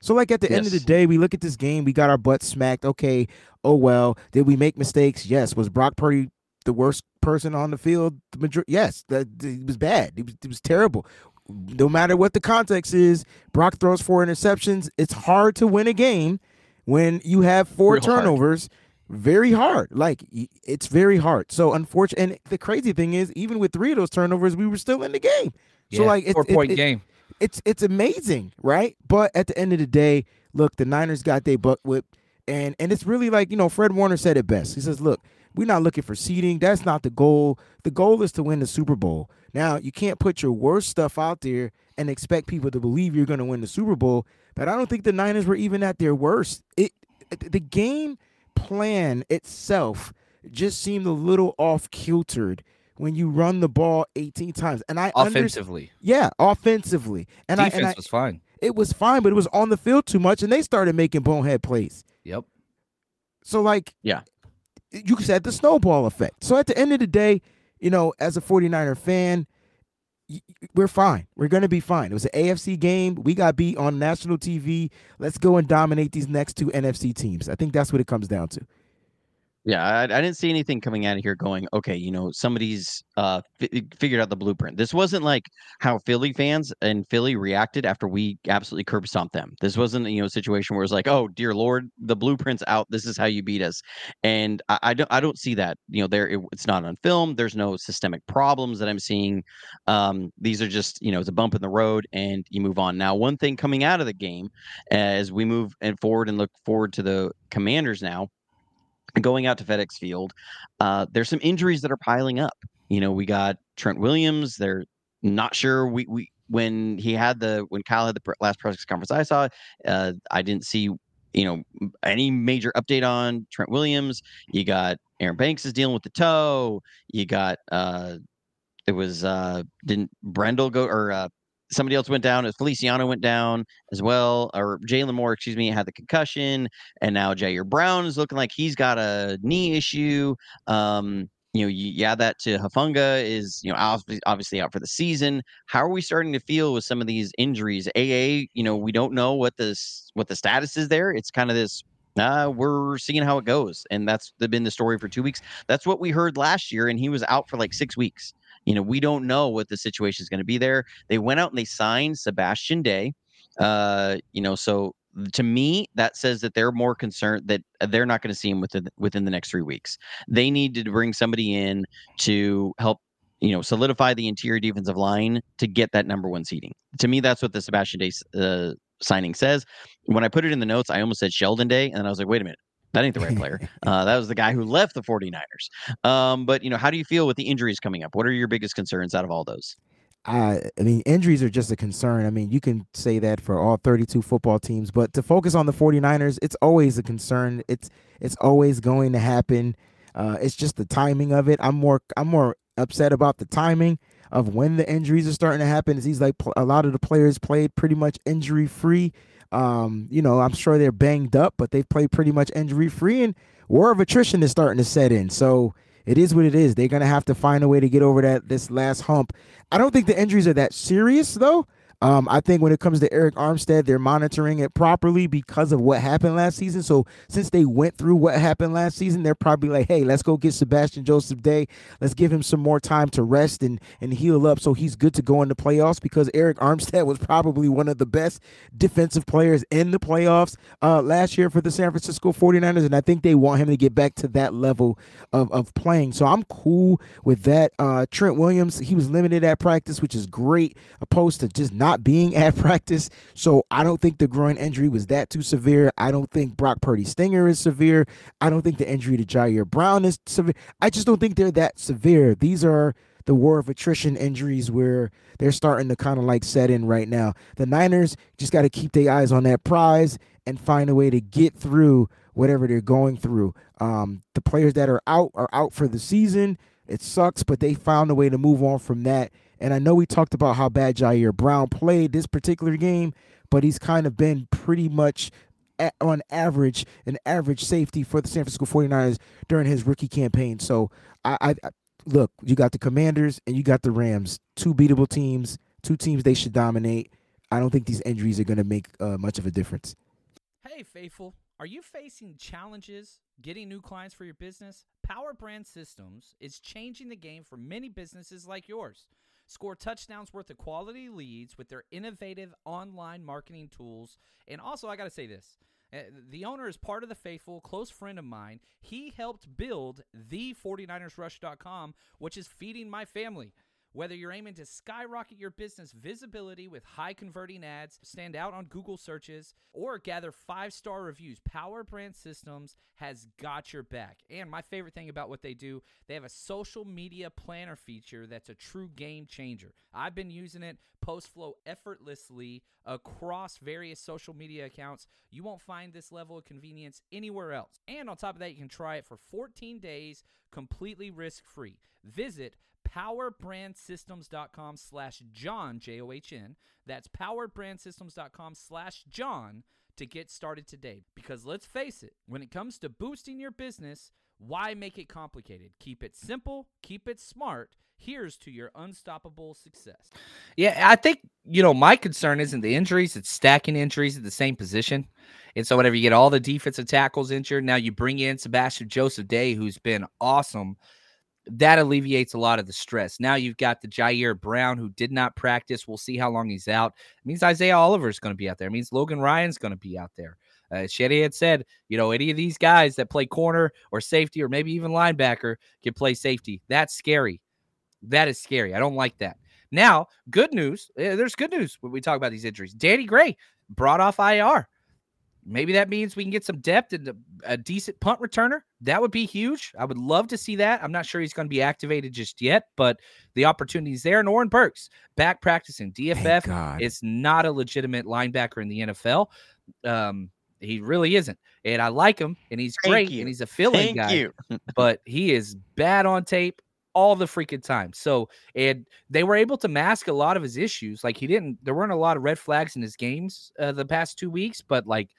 Speaker 3: So like at the end of the day, we look at this game, we got our butts smacked. Okay, oh well, did we make mistakes? Yes. Was Brock Purdy the worst person on the field? The major- yes, that it was bad. It was it was terrible. No matter what the context is, Brock throws four interceptions. It's hard to win a game when you have four
Speaker 2: Real hard.
Speaker 3: turnovers. Very hard. Like it's very hard. So unfortunate. And the crazy thing is, even with three of those turnovers, we were still in the game.
Speaker 1: Yeah, So
Speaker 3: like it's
Speaker 1: four
Speaker 3: it-
Speaker 1: point
Speaker 3: it-
Speaker 1: game.
Speaker 3: it's it's amazing, right? But at the end of the day, look, the Niners got their butt whipped, and and it's really like you know Fred Warner said it best. He says, "Look, we're not looking for seeding. That's not the goal. The goal is to win the Super Bowl. Now you can't put your worst stuff out there and expect people to believe you're going to win the Super Bowl. But I don't think the Niners were even at their worst. It the game plan itself just seemed a little off kiltered." When you run the ball 18 times, and I understand,
Speaker 1: Offensively,
Speaker 3: yeah, offensively, and I
Speaker 1: defense
Speaker 3: and I,
Speaker 1: was fine.
Speaker 3: it was fine, but it was on the field too much, and they started making bonehead plays.
Speaker 1: Yep.
Speaker 3: So like,
Speaker 2: Yeah.
Speaker 3: you said the snowball effect. So at the end of the day, you know, as a 49er fan, we're fine. We're gonna be fine. It was an AFC game. We got beat on national TV. Let's go and dominate these next two NFC teams. I think that's what it comes down to.
Speaker 2: Yeah, I, I didn't see anything coming out of here going, okay, you know, somebody's uh fi- figured out the blueprint. This wasn't like how Philly fans and Philly reacted after we absolutely curb stomped them. This wasn't, you know, a situation where it's like, oh dear lord, the blueprint's out. This is how you beat us. And I, I don't, I don't see that. You know, there it, it's not on film. There's no systemic problems that I'm seeing. Um, these are just, you know, it's a bump in the road, and you move on. Now, one thing coming out of the game as we move and forward and look forward to the Commanders now going out to FedEx Field, uh, there's some injuries that are piling up. You know, we got Trent Williams. They're not sure. We we when he had the when Kyle had the last press conference I saw, uh, I didn't see you know any major update on Trent Williams. You got Aaron Banks is dealing with the toe. You got uh, it was uh, didn't Brendel go or uh, somebody else went down. As Feliciano went down as well, or Jaylon Moore, excuse me, had the concussion and now Ji'Ayir Brown is looking like he's got a knee issue. Um, you know, you, add that to Hufanga is you know obviously, obviously out for the season. How are we starting to feel with some of these injuries? AA, you know, we don't know what this what the status is there. It's kind of this. Uh, we're seeing how it goes, and that's been the story for two weeks. That's what we heard last year, and he was out for like six weeks. You know, we don't know what the situation is going to be there. They went out and they signed Sebastian Day. Uh, you know, so to me, that says that they're more concerned that they're not going to see him within within the next three weeks. They need to bring somebody in to help you know solidify the interior defensive line to get that number one seating. To me, that's what the Sebastian Day uh, signing says. When I put it in the notes, I almost said Sheldon Day, and then I was like, wait a minute. That ain't the right player. Uh, that was the guy who left the 49ers. Um, but, you know, how do you feel with the injuries coming up? What are your biggest concerns out of all those?
Speaker 3: I, I mean, injuries are just a concern. I mean, you can say that for all 32 football teams, but to focus on the 49ers, it's always a concern. It's it's always going to happen. Uh, it's just the timing of it. I'm more I'm more upset about the timing of when the injuries are starting to happen. Is he's like a lot of the players played pretty much injury free. Um, you know, I'm sure they're banged up, but they've played pretty much injury free, and war of attrition is starting to set in. So it is what it is. They're gonna have to find a way to get over that this last hump. I don't think the injuries are that serious though. Um, I think when it comes to Arik Armstead, they're monitoring it properly because of what happened last season. So since they went through what happened last season, they're probably like, hey, let's go get Sebastian Joseph Day. Let's give him some more time to rest and and heal up so he's good to go in the playoffs because Arik Armstead was probably one of the best defensive players in the playoffs uh, last year for the San Francisco 49ers. And I think they want him to get back to that level of, of playing. So I'm cool with that. Uh, Trent Williams, he was limited at practice, which is great, opposed to just not not being at practice. So I don't think the groin injury was that too severe. I don't think Brock Purdy Stinger is severe. I don't think the injury to Ji'Ayir Brown is severe. I just don't think they're that severe. These are the war of attrition injuries where they're starting to kind of like set in right now. The Niners just got to keep their eyes on that prize and find a way to get through whatever they're going through. Um, the players that are out are out for the season. It sucks, but they found a way to move on from that and I know we talked about how bad Ji'Ayir Brown played this particular game, but he's kind of been pretty much at, on average an average safety for the San Francisco 49ers during his rookie campaign. So I, I, look, you got the Commanders and you got the Rams, two beatable teams, two teams they should dominate. I don't think these injuries are going to make uh, much of a difference.
Speaker 1: Hey, faithful. Are you facing challenges getting new clients for your business? Power Brand Systems is changing the game for many businesses like yours. Score touchdowns worth of quality leads with their innovative online marketing tools. And also, I got to say this. Uh, the owner is part of the faithful, close friend of mine. He helped build the 49ersrush.com, which is feeding my family. Whether you're aiming to skyrocket your business visibility with high converting ads, stand out on Google searches, or gather five star reviews, Power Brand Systems has got your back. And my favorite thing about what they do, they have a social media planner feature that's a true game changer. I've been using it, post flow effortlessly across various social media accounts. You won't find this level of convenience anywhere else. And on top of that, you can try it for 14 days completely risk free. Visit powerbrandsystems.com slash John, J O H N. That's powerbrandsystems.com slash John to get started today. Because let's face it, when it comes to boosting your business, why make it complicated? Keep it simple, keep it smart. Here's to your unstoppable success. Yeah, I think, you know, my concern isn't the injuries, it's stacking injuries at the same position. And so, whenever you get all the defensive tackles injured, now you bring in Sebastian Joseph Day, who's been awesome that alleviates a lot of the stress. Now you've got the Ji'Ayir Brown who did not practice. We'll see how long he's out. It means Isaiah Oliver is going to be out there. It means Logan Ryan's going to be out there. Uh, Shetty had said, you know, any of these guys that play corner or safety or maybe even linebacker can play safety. That's scary. That is scary. I don't like that. Now, good news. Eh, there's good news when we talk about these injuries. Danny Gray brought off IR. Maybe that means we can get some depth and a decent punt returner. That would be huge. I would love to see that. I'm not sure he's going to be activated just yet, but the opportunity is there. And Oren Burks back practicing DFF is not a legitimate linebacker in the NFL. Um, he really isn't. And I like him, and he's Thank great, you. and he's a filling guy. but he is bad on tape all the freaking time. So, and they were able to mask a lot of his issues. Like he didn't, there weren't a lot of red flags in his games uh, the past two weeks, but like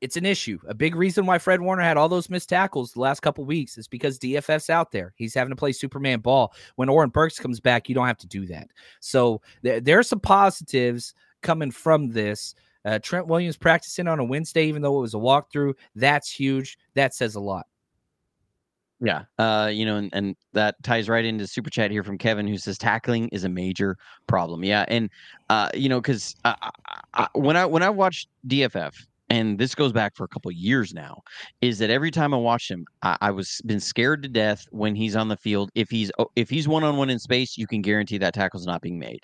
Speaker 1: it's an issue. A big reason why Fred Warner had all those missed tackles the last couple weeks is because DFF's out there. He's having to play Superman ball. When Oren Burks comes back, you don't have to do that. So there, there are some positives coming from this. Uh, Trent Williams practicing on a Wednesday, even though it was a walkthrough, that's huge. That says a lot.
Speaker 2: Yeah. Uh, you know, and, and that ties right into super chat here from Kevin who says tackling is a major problem. Yeah. And uh, you know, because uh, when I when I watched DFF, and this goes back for a couple years now, is that every time I watch him, I, I, was been scared to death when he's on the field. If he's oh, if he's one on one in space, you can guarantee that tackle's not being made.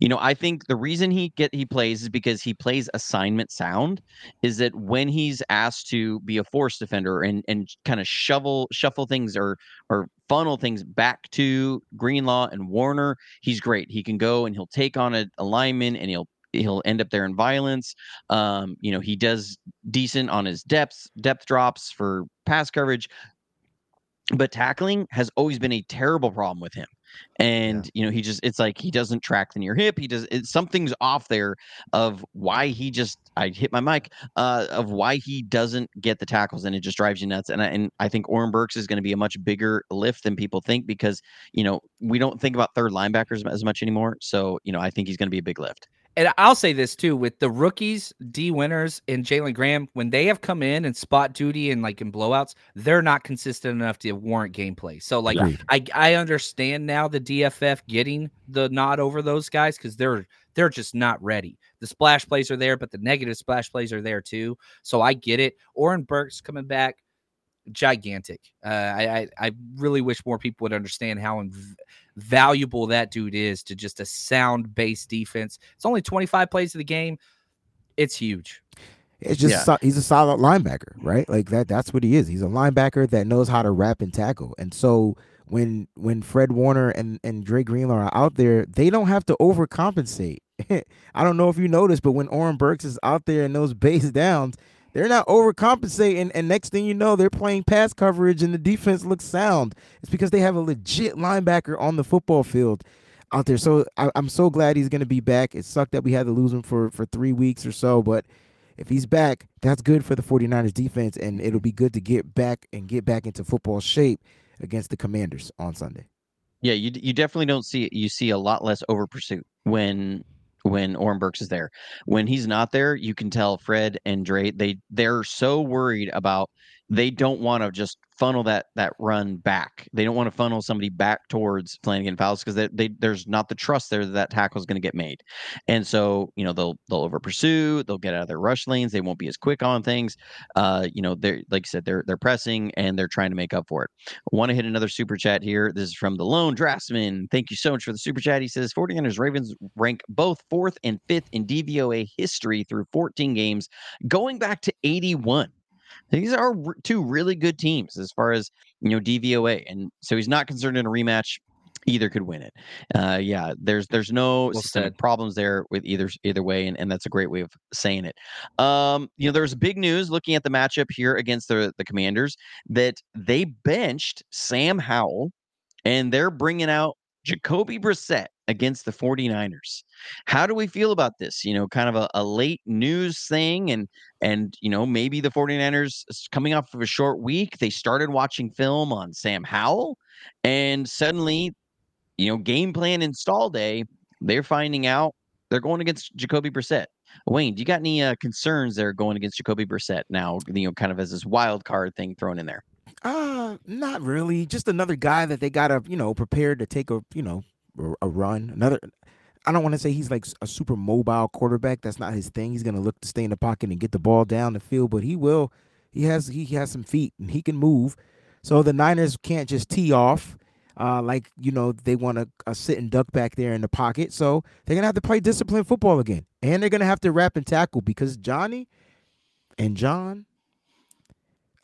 Speaker 2: You know, I think the reason he get he plays is because he plays assignment sound. Is that when he's asked to be a force defender and and kind of shovel shuffle things or or funnel things back to Greenlaw and Warner, he's great. He can go and he'll take on a, a lineman and he'll he'll end up there in violence. Um, you know, he does decent on his depth depth drops for pass coverage, but tackling has always been a terrible problem with him. And yeah. you know, he just it's like he doesn't track the near hip. He does it, something's off there of why he just I hit my mic uh, of why he doesn't get the tackles, and it just drives you nuts. And I, and I think Oren Burks is going to be a much bigger lift than people think because you know we don't think about third linebackers as much anymore. So you know, I think he's going to be a big lift
Speaker 1: and I'll say this too with the rookies, Dee Winters, and Jalen Graham, when they have come in and spot duty and like in blowouts, they're not consistent enough to warrant gameplay. So like yeah. I I understand now the DFF getting the nod over those guys because they're they're just not ready. The splash plays are there, but the negative splash plays are there too. So I get it. Oren Burks coming back gigantic. Uh, I, I really wish more people would understand how inv- valuable that dude is to just a sound based defense. It's only 25 plays of the game. It's huge.
Speaker 3: It's just yeah. so, he's a solid linebacker, right? Like that. That's what he is. He's a linebacker that knows how to wrap and tackle. And so when when Fred Warner and and Dre Greenlaw are out there, they don't have to overcompensate. I don't know if you noticed, but when Oren Burks is out there in those base downs, they're not overcompensating, and next thing you know, they're playing pass coverage, and the defense looks sound. It's because they have a legit linebacker on the football field out there. So I, am so glad he's going to be back. It sucked that we had to lose him for for three weeks or so, but if he's back, that's good for the 49ers defense, and it'll be good to get back and get back into football shape against the Commanders on Sunday.
Speaker 2: Yeah, you you definitely don't see you see a lot less over pursuit when when Oren Burks is there. When he's not there, you can tell Fred and Dre they they're so worried about they don't want to just funnel that that run back. They don't want to funnel somebody back towards Flannigan-Fowles because they, they, there's not the trust there that that tackle is going to get made, and so you know they'll they'll over pursue, they'll get out of their rush lanes, they won't be as quick on things. Uh, you know they're like I said they're they're pressing and they're trying to make up for it. Want to hit another super chat here? This is from the Lone Draftsman. Thank you so much for the super chat. He says 49ers Ravens rank both fourth and fifth in DVOA history through 14 games, going back to 81. These are two really good teams as far as you know DVOA, and so he's not concerned in a rematch. Either could win it. Uh, yeah, there's there's no well problems there with either either way, and, and that's a great way of saying it. Um, you know, there's big news looking at the matchup here against the the Commanders that they benched Sam Howell, and they're bringing out Jacoby Brissett against the 49ers. How do we feel about this? You know, kind of a, a, late news thing and and you know, maybe the 49ers coming off of a short week, they started watching film on Sam Howell and suddenly, you know, game plan install day, they're finding out they're going against Jacoby Brissett. Wayne, do you got any uh, concerns there going against Jacoby Brissett now, you know, kind of as this wild card thing thrown in there?
Speaker 3: Uh, not really. Just another guy that they gotta, you know, prepare to take a, you know, a run. Another. I don't want to say he's like a super mobile quarterback. That's not his thing. He's gonna look to stay in the pocket and get the ball down the field, but he will. He has he has some feet and he can move. So the Niners can't just tee off. Uh, like you know they want to uh, sit and duck back there in the pocket, so they're gonna have to play disciplined football again, and they're gonna have to wrap and tackle because Johnny and John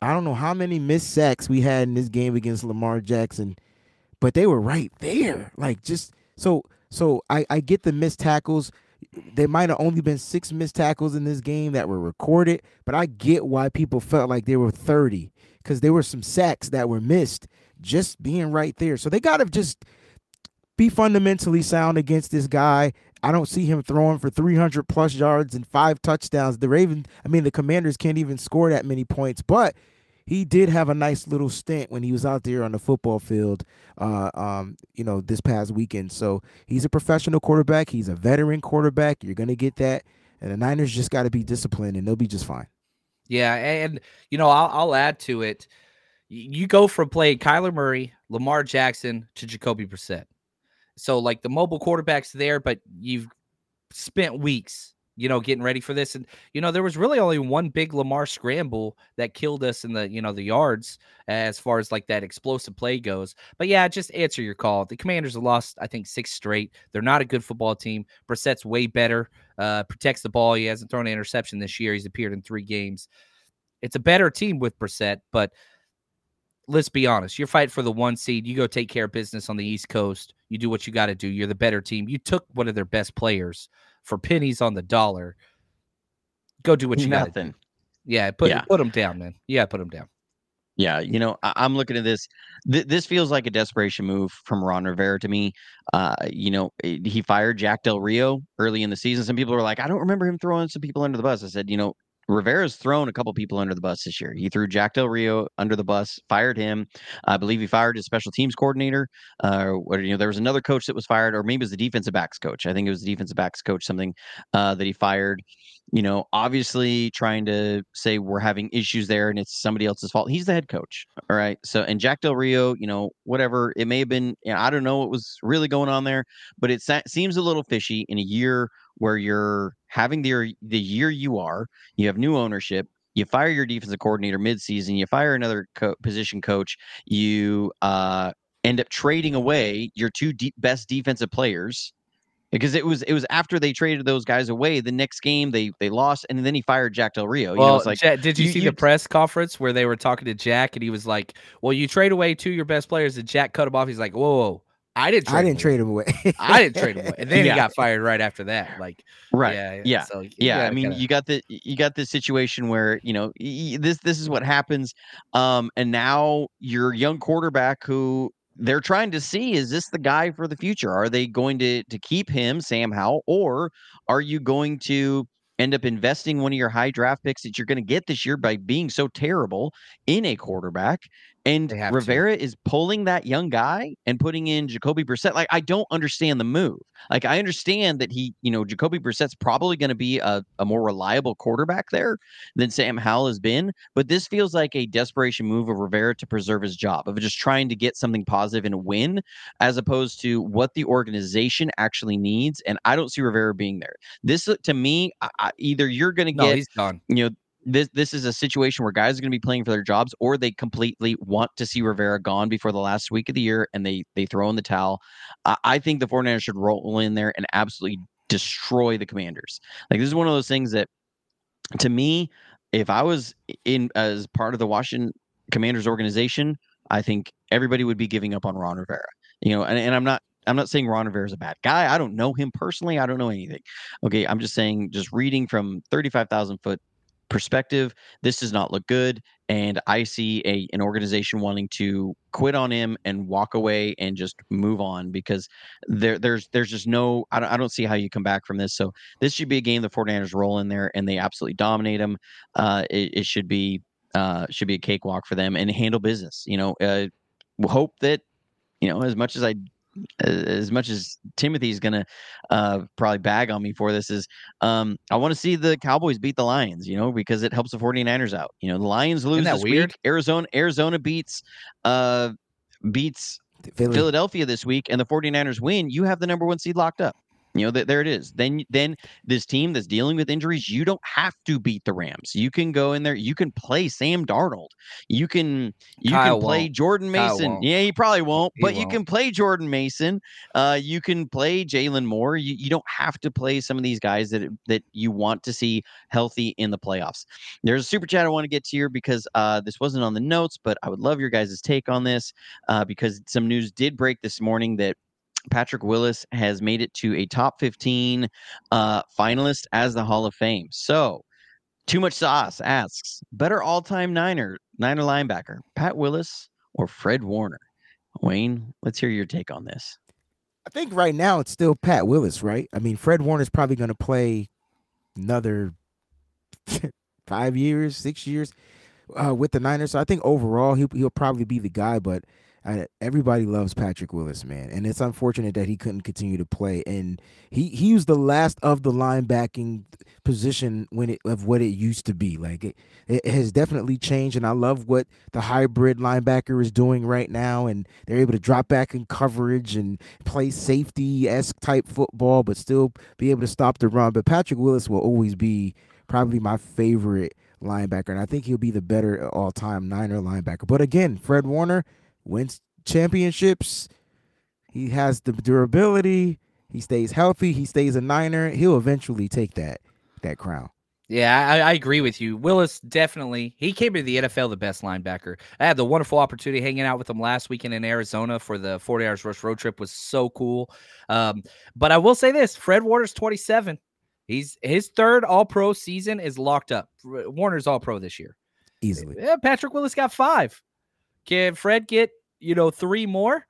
Speaker 3: I don't know how many missed sacks we had in this game against Lamar Jackson, but they were right there. Like just so so I, I get the missed tackles. There might have only been six missed tackles in this game that were recorded, but I get why people felt like there were 30 because there were some sacks that were missed just being right there. So they got to just be fundamentally sound against this guy. I don't see him throwing for 300 plus yards and five touchdowns. The Ravens, I mean, the Commanders can't even score that many points, but he did have a nice little stint when he was out there on the football field, uh, um, you know, this past weekend. So he's a professional quarterback. He's a veteran quarterback. You're gonna get that, and the Niners just got to be disciplined, and they'll be just fine.
Speaker 1: Yeah, and you know, I'll, I'll add to it. you go from playing Kyler Murray, Lamar Jackson to Jacoby Brissett. So like the mobile quarterback's there, but you've spent weeks, you know, getting ready for this. And you know, there was really only one big Lamar scramble that killed us in the you know the yards as far as like that explosive play goes. But yeah, just answer your call. The Commanders have lost, I think, six straight. They're not a good football team. Brissett's way better. Uh, protects the ball. He hasn't thrown an interception this year. He's appeared in three games. It's a better team with Brissett, but let's be honest. You're fighting for the one seed. You go take care of business on the East Coast. You do what you got to do. You're the better team. You took one of their best players for pennies on the dollar. Go do what you got to do. Yeah, put yeah. put them down, man. Yeah, put them down.
Speaker 2: Yeah, you know, I- am looking at this. Th- this feels like a desperation move from Ron Rivera to me. Uh, you know, eh, he fired Jack Del Rio early in the season. Some people were like, I don't remember him throwing some people under the bus. I said, you know, Rivera's thrown a couple people under the bus this year. He threw Jack Del Rio under the bus, fired him. I believe he fired his special teams coordinator. Uh, or, you know, there was another coach that was fired, or maybe it was the defensive backs coach. I think it was the defensive backs coach, something uh, that he fired. You know, obviously trying to say we're having issues there and it's somebody else's fault. He's the head coach. All right. So, and Jack Del Rio, you know, whatever it may have been, you know, I don't know what was really going on there, but it seems a little fishy in a year where you're having the the year you are, you have new ownership, you fire your defensive coordinator midseason, you fire another co- position coach, you uh, end up trading away your two de- best defensive players because it was it was after they traded those guys away. The next game they they lost, and then he fired Jack Del Rio.
Speaker 1: Well,
Speaker 2: you
Speaker 1: know, like, Jack, did you, you see you, the press conference where they were talking to Jack, and he was like, "Well, you trade away two of your best players," and Jack cut him off. He's like, "Whoa, whoa I didn't.
Speaker 3: I didn't trade him away.
Speaker 1: I didn't trade him away, and then yeah. he got fired right after that. Like,
Speaker 2: right? Yeah, yeah. So, yeah. I mean, kinda... you got the you got this situation where you know this this is what happens, um, and now your young quarterback who they're trying to see is this the guy for the future? Are they going to to keep him, Sam Howell, or are you going to end up investing one of your high draft picks that you're going to get this year by being so terrible in a quarterback and Rivera to. is pulling that young guy and putting in Jacoby Brissett. Like, I don't understand the move. Like, I understand that he, you know, Jacoby Brissett's probably going to be a, a more reliable quarterback there than Sam Howell has been. But this feels like a desperation move of Rivera to preserve his job, of just trying to get something positive and win, as opposed to what the organization actually needs. And I don't see Rivera being there. This, to me, I, either you're going to get,
Speaker 1: no, he's gone.
Speaker 2: you know, this this is a situation where guys are going to be playing for their jobs, or they completely want to see Rivera gone before the last week of the year, and they they throw in the towel. I, I think the 49ers should roll in there and absolutely destroy the Commanders. Like this is one of those things that, to me, if I was in as part of the Washington Commanders organization, I think everybody would be giving up on Ron Rivera. You know, and, and I'm not I'm not saying Ron Rivera is a bad guy. I don't know him personally. I don't know anything. Okay, I'm just saying, just reading from 35,000 foot perspective, this does not look good. And I see a an organization wanting to quit on him and walk away and just move on because there there's there's just no I don't, I don't see how you come back from this. So this should be a game the 49ers roll in there and they absolutely dominate them. Uh, it, it should be uh, should be a cakewalk for them and handle business. You know, uh, hope that you know as much as I as much as Timothy's gonna uh, probably bag on me for this is um, I want to see the Cowboys beat the Lions, you know, because it helps the 49ers out. You know, the Lions lose this weird? week. Arizona Arizona beats uh beats Philly. Philadelphia this week and the 49ers win, you have the number 1 seed locked up. You know, that there it is. Then then this team that's dealing with injuries, you don't have to beat the Rams. You can go in there, you can play Sam Darnold. You can you Kyle can play won't. Jordan Mason. Yeah, he probably won't, he but won't. you can play Jordan Mason. Uh you can play Jaylon Moore. You, you don't have to play some of these guys that that you want to see healthy in the playoffs. There's a super chat I want to get to here because uh this wasn't on the notes, but I would love your guys' take on this uh because some news did break this morning that Patrick Willis has made it to a top 15 uh, finalist as the Hall of Fame. So, too much sauce asks, better all-time Niner Niner linebacker, Pat Willis or Fred Warner? Wayne, let's hear your take on this.
Speaker 3: I think right now it's still Pat Willis, right? I mean, Fred Warner's probably going to play another five years, six years uh, with the Niners. So I think overall he, he'll probably be the guy, but I, everybody loves Patrick Willis, man, and it's unfortunate that he couldn't continue to play. And he he was the last of the linebacking position when it of what it used to be. Like it, it has definitely changed, and I love what the hybrid linebacker is doing right now. And they're able to drop back in coverage and play safety esque type football, but still be able to stop the run. But Patrick Willis will always be probably my favorite linebacker, and I think he'll be the better all time Niner linebacker. But again, Fred Warner wins championships. He has the durability. He stays healthy. He stays a Niner. He'll eventually take that that crown.
Speaker 1: Yeah, I, I, agree with you. Willis definitely he came to the NFL the best linebacker. I had the wonderful opportunity hanging out with him last weekend in Arizona for the 49ers rush road trip was so cool. Um, but I will say this: Fred Warner's 27. He's his third All Pro season is locked up. Warner's All Pro this year,
Speaker 3: easily.
Speaker 1: Yeah, Patrick Willis got five. Can Fred get you know three more?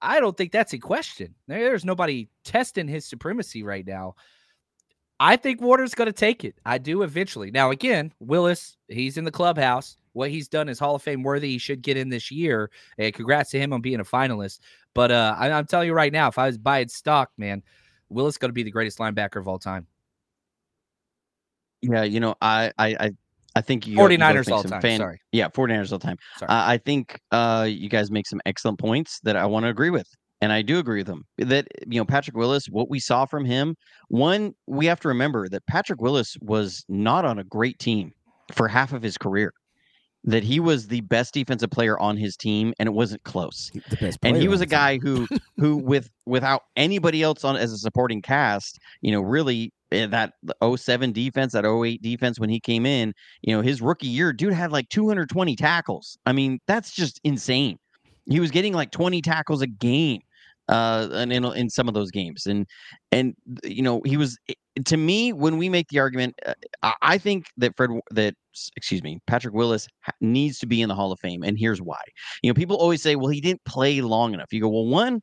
Speaker 1: I don't think that's a question. There's nobody testing his supremacy right now. I think Warner's going to take it. I do eventually. Now, again, Willis, he's in the clubhouse. What he's done is Hall of Fame worthy. He should get in this year. And congrats to him on being a finalist. But uh, I, am telling you right now, if I was buying stock, man, Willis going to be the greatest linebacker of all time.
Speaker 2: Yeah, you know, I I I think you
Speaker 1: 49ers you all time. Fan, Sorry.
Speaker 2: Yeah, 49ers all time. Sorry. Uh, I think uh, you guys make some excellent points that I want to agree with. And I do agree with them that, you know, Patrick Willis, what we saw from him, one, we have to remember that Patrick Willis was not on a great team for half of his career. That he was the best defensive player on his team, and it wasn't close. and he was a guy who, who with without anybody else on as a supporting cast, you know, really Eh, that 07 defense, that 08 defense when he came in, you know, his rookie year, dude had like 220 tackles. I mean, that's just insane. He was getting like 20 tackles a game uh in in some of those games. And and you know he was eh, to me when we make the argument uh, i think that fred that excuse me patrick willis needs to be in the hall of fame and here's why. You know people always say well he didn't play long enough. You go well one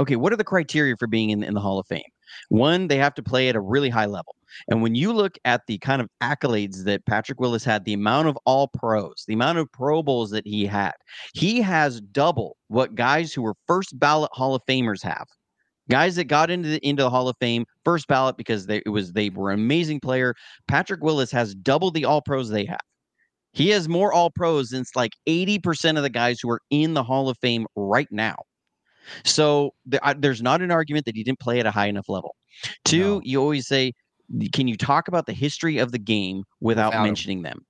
Speaker 2: okay what are the criteria for being in, in the hall of fame one, they have to play at a really high level. And when you look at the kind of accolades that Patrick Willis had, the amount of all pros, the amount of Pro Bowls that he had, he has double what guys who were first ballot Hall of Famers have. Guys that got into the into the Hall of Fame first ballot because they it was they were an amazing player. Patrick Willis has double the all pros they have. He has more all pros than like 80% of the guys who are in the Hall of Fame right now. So I, there's not an argument that he didn't play at a high enough level. Two, no. you always say, can you talk about the history of the game without, without mentioning him. them?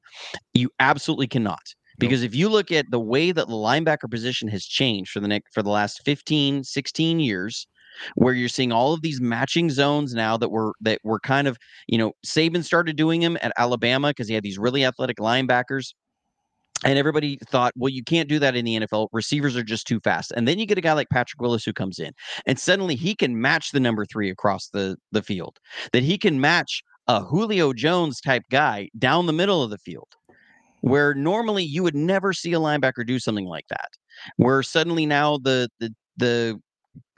Speaker 2: You absolutely cannot. Because nope. if you look at the way that the linebacker position has changed for the next for the last 15, 16 years, where you're seeing all of these matching zones now that were that were kind of, you know, Saban started doing them at Alabama because he had these really athletic linebackers and everybody thought, well, you can't do that in the NFL. Receivers are just too fast. And then you get a guy like Patrick Willis who comes in, and suddenly he can match the number three across the, the field, that he can match a Julio Jones type guy down the middle of the field, where normally you would never see a linebacker do something like that. Where suddenly now the the the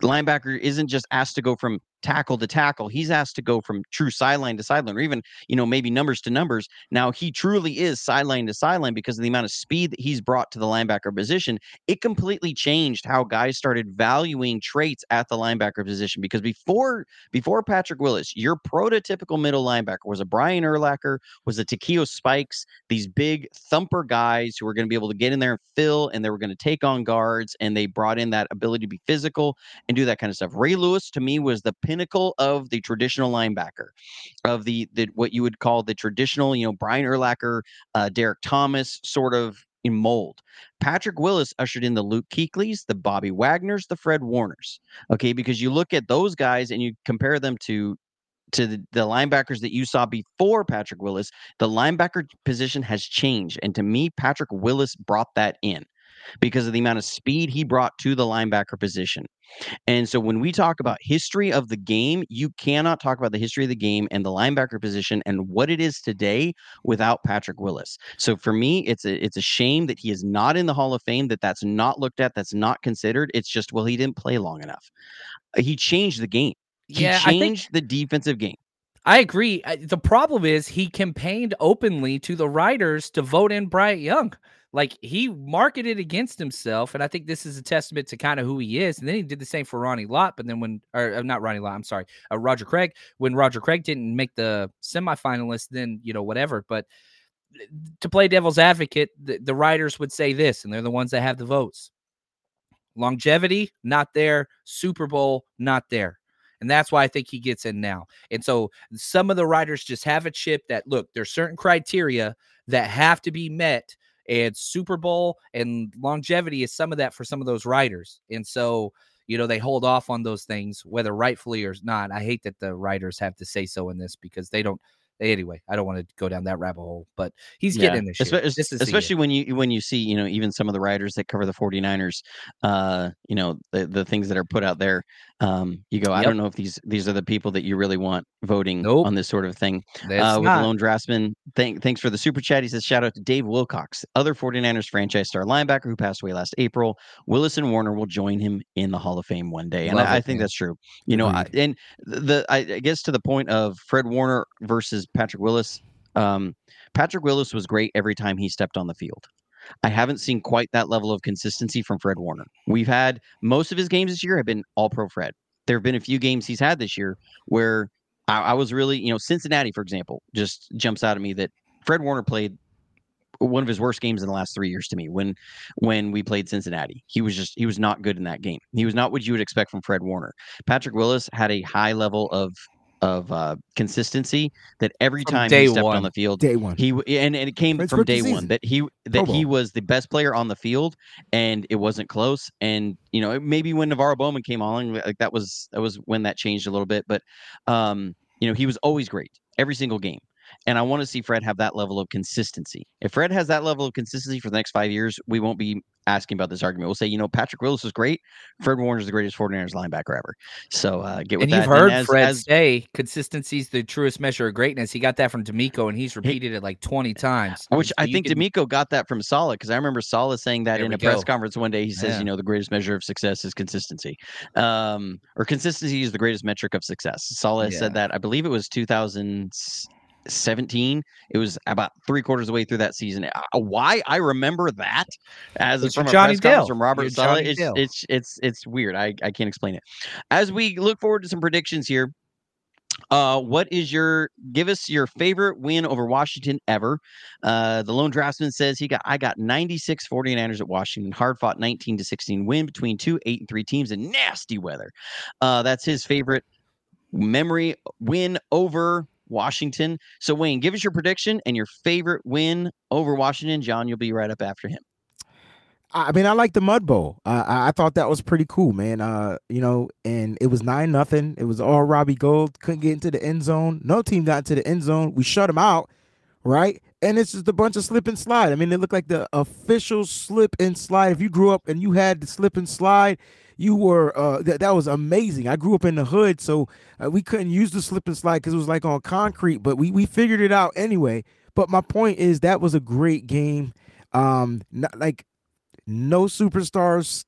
Speaker 2: linebacker isn't just asked to go from tackle to tackle. He's asked to go from true sideline to sideline, or even, you know, maybe numbers to numbers. Now he truly is sideline to sideline because of the amount of speed that he's brought to the linebacker position. It completely changed how guys started valuing traits at the linebacker position. Because before before Patrick Willis, your prototypical middle linebacker was a Brian Urlacher, was a Takeo Spikes, these big thumper guys who were going to be able to get in there and fill, and they were going to take on guards, and they brought in that ability to be physical and do that kind of stuff. Ray Lewis to me was the pinnacle of the traditional linebacker, of the, the what you would call the traditional, you know, Brian Urlacher, uh, Derrick Thomas sort of in mold. Patrick Willis ushered in the Luke Kuechlys, the Bobby Wagners, the Fred Warners. Okay, because you look at those guys and you compare them to to the, the, linebackers that you saw before Patrick Willis, the linebacker position has changed. And to me, Patrick Willis brought that in because of the amount of speed he brought to the linebacker position. And so when we talk about history of the game, you cannot talk about the history of the game and the linebacker position and what it is today without Patrick Willis. So for me, it's a it's a shame that he is not in the Hall of Fame, that that's not looked at, that's not considered. It's just well, he didn't play long enough. Uh, he changed the game. He yeah, changed think, the defensive game.
Speaker 1: I agree. The problem is he campaigned openly to the writers to vote in Bryant Young. Like he marketed against himself, and I think this is a testament to kind of who he is. And then he did the same for Ronnie Lott, but then when or uh, not Ronnie Lott, I'm sorry, uh, Roger Craig. When Roger Craig didn't make the semifinalist, then you know whatever. But uh, to play devil's advocate, the, the writers would say this, and they're the ones that have the votes. Longevity, not there. Super Bowl, not there. And that's why I think he gets in now. And so some of the writers just have a chip that look, there's certain criteria that have to be met. And Super Bowl and longevity is some of that for some of those writers. And so, you know, they hold off on those things, whether rightfully or not. I hate that the writers have to say so in this because they don't anyway, I don't want to go down that rabbit hole, but he's yeah. getting this, Espe- this
Speaker 2: especially when you when you see you know even some of the writers that cover the 49ers, uh, you know the the things that are put out there. Um, you go, I don't know if these these are the people that you really want voting nope. on this sort of thing. Uh, with Lone Draftsman, thank, thanks for the super chat. He says, shout out to Dave Wilcox, other 49ers franchise star linebacker who passed away last April. Willis and Warner will join him in the Hall of Fame one day, and I, it, I, think man. that's true. You know, I, and the I, I guess to the point of Fred Warner versus Patrick Willis. Um, Patrick Willis was great every time he stepped on the field. I haven't seen quite that level of consistency from Fred Warner. We've had most of his games this year have been all pro Fred. There have been a few games he's had this year where I, I was really, you know, Cincinnati, for example, just jumps out at me that Fred Warner played one of his worst games in the last three years to me when when we played Cincinnati. He was just he was not good in that game. He was not what you would expect from Fred Warner. Patrick Willis had a high level of of uh, consistency that every from time he stepped one. on the field,
Speaker 3: day one,
Speaker 2: he and, and it came from day one that he that he was the best player on the field, and it wasn't close. And you know, maybe when NaVorro Bowman came on, like that was that was when that changed a little bit. But um, you know, he was always great every single game. And I want to see Fred have that level of consistency. If Fred has that level of consistency for the next five years, we won't be asking about this argument. We'll say, you know, Patrick Willis is great. Fred Warner is the greatest 49ers linebacker ever. So uh, get with
Speaker 1: and
Speaker 2: that.
Speaker 1: You've heard as, Fred as, say consistency is the truest measure of greatness. He got that from DeMeco, and he's repeated he, it like 20 times.
Speaker 2: Which so I think can, DeMeco got that from Saleh because I remember Saleh saying that in a go. press conference one day. He says, yeah. you know, the greatest measure of success is consistency, um, or consistency is the greatest metric of success. Saleh yeah. said that. I believe it was 2000- 17. It was about three quarters of the way through that season. Why I remember that as it's from a Johnny Dale. from Robert Saleh. It's, it's, it's it's weird. I, I can't explain it. As we look forward to some predictions here, uh, what is your give us your favorite win over Washington ever? Uh, the lone draftsman says he got I got 96 49ers at Washington, hard fought 19 to 16 win between two eight and three teams in nasty weather. Uh, that's his favorite memory win over Washington. So, Wayne, give us your prediction and your favorite win over Washington. John, you'll be right up after him.
Speaker 3: I mean, I like the Mud Bowl. Uh, I thought that was pretty cool, man. Uh, you know, and it was nine nothing. It was all Robbie Gould. Couldn't get into the end zone. No team got into the end zone. We shut them out, right? And it's just a bunch of slip and slide. I mean, it looked like the official slip and slide. If you grew up and you had the slip and slide, you were uh, th- that was amazing. I grew up in the hood, so uh, we couldn't use the slip and slide because it was like on concrete, but we we figured it out anyway. But my point is that was a great game. Um, not, like no superstars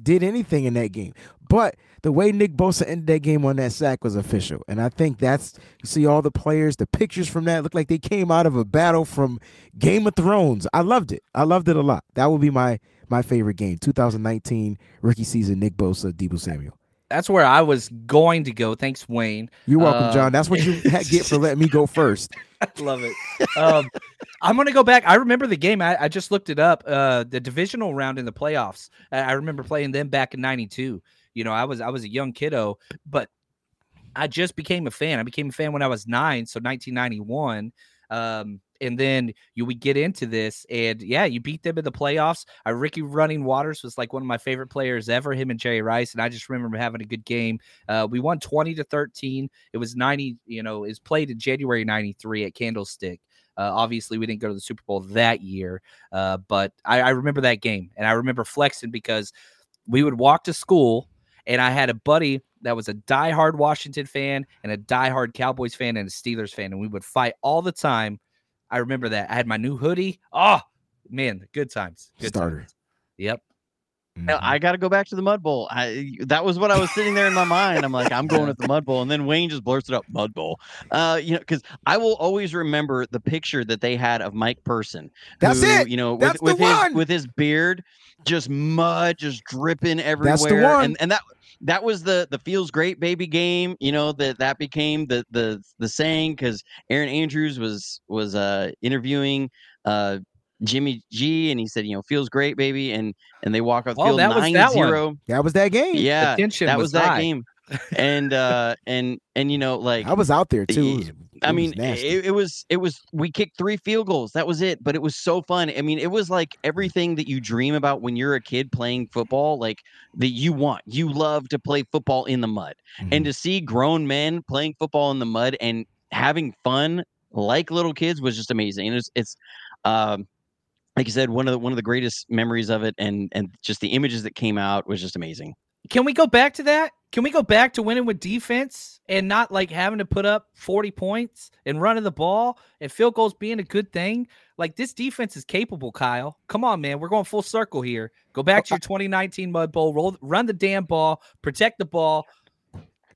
Speaker 3: did anything in that game, but the way Nick Bosa ended that game on that sack was official. And I think that's you see all the players, the pictures from that look like they came out of a battle from Game of Thrones. I loved it. I loved it a lot. That would be my my favorite game. 2019 rookie season, Nick Bosa, Deebo Samuel.
Speaker 1: That's where I was going to go. Thanks, Wayne.
Speaker 3: You're welcome, uh, John. That's what you get for letting me go first.
Speaker 1: I love it. Um, I'm going to go back. I remember the game. I, I just looked it up. Uh, the divisional round in the playoffs. I, I remember playing them back in '92. You know, I was I was a young kiddo, but I just became a fan. I became a fan when I was nine, so 1991. Um, and then you we get into this, and yeah, you beat them in the playoffs. Uh, Ricky Running Watters was like one of my favorite players ever. Him and Jerry Rice, and I just remember having a good game. Uh, we won 20 to 13. It was 90. You know, is played in January '93 at Candlestick. Uh, obviously, we didn't go to the Super Bowl that year, uh, but I, I remember that game, and I remember flexing because we would walk to school, and I had a buddy that was a diehard Washington fan and a diehard Cowboys fan and a Steelers fan, and we would fight all the time I remember that. I had my new hoodie. Oh man, good times. Good
Speaker 3: Starter.
Speaker 1: Times. Yep.
Speaker 2: Uh, I got to go back to the Mud Bowl. I that was what I was sitting there in my mind. I'm like, I'm going with the Mud Bowl, and then Wayne just blurted up Mud Bowl. Uh, you know, because I will always remember the picture that they had of Mike Person.
Speaker 3: That's
Speaker 2: who,
Speaker 3: it.
Speaker 2: You know,
Speaker 3: That's
Speaker 2: with,
Speaker 3: the
Speaker 2: with his
Speaker 3: one.
Speaker 2: with his beard, just mud, just dripping everywhere.
Speaker 3: That's the one.
Speaker 2: And and that that was the the feels great baby game. You know that that became the the the saying because Erin Andrews was was uh interviewing uh Jimmy G and he said you know feels great baby and and they walk off the
Speaker 1: Oh,
Speaker 2: field
Speaker 1: that was that one.
Speaker 2: zero.
Speaker 3: That was that game.
Speaker 2: Yeah, that
Speaker 1: was
Speaker 2: was, that
Speaker 1: high.
Speaker 2: game. and uh and and you know like
Speaker 3: I was out there too. It
Speaker 2: Ye-
Speaker 3: was-
Speaker 2: I mean, it, it was it was we kicked three field goals. That was it, but it was so fun. I mean, it was like everything that you dream about when you're a kid playing football, like that you want. You love to play football in the mud,
Speaker 3: Mhm.
Speaker 2: and to see grown men playing football in the mud and having fun like little kids was just amazing. And it's it's um like you said, one of the one of the greatest memories of it, and and just the images that came out was just amazing.
Speaker 1: Can we go back to that? Can we go back to winning with defense and not like having to put up 40 points and running the ball and field goals being a good thing? Like this defense is capable, Kyle. Come on, man. We're going full circle here. Go back to your 2019 Mud Bowl, roll, run the damn ball, protect the ball.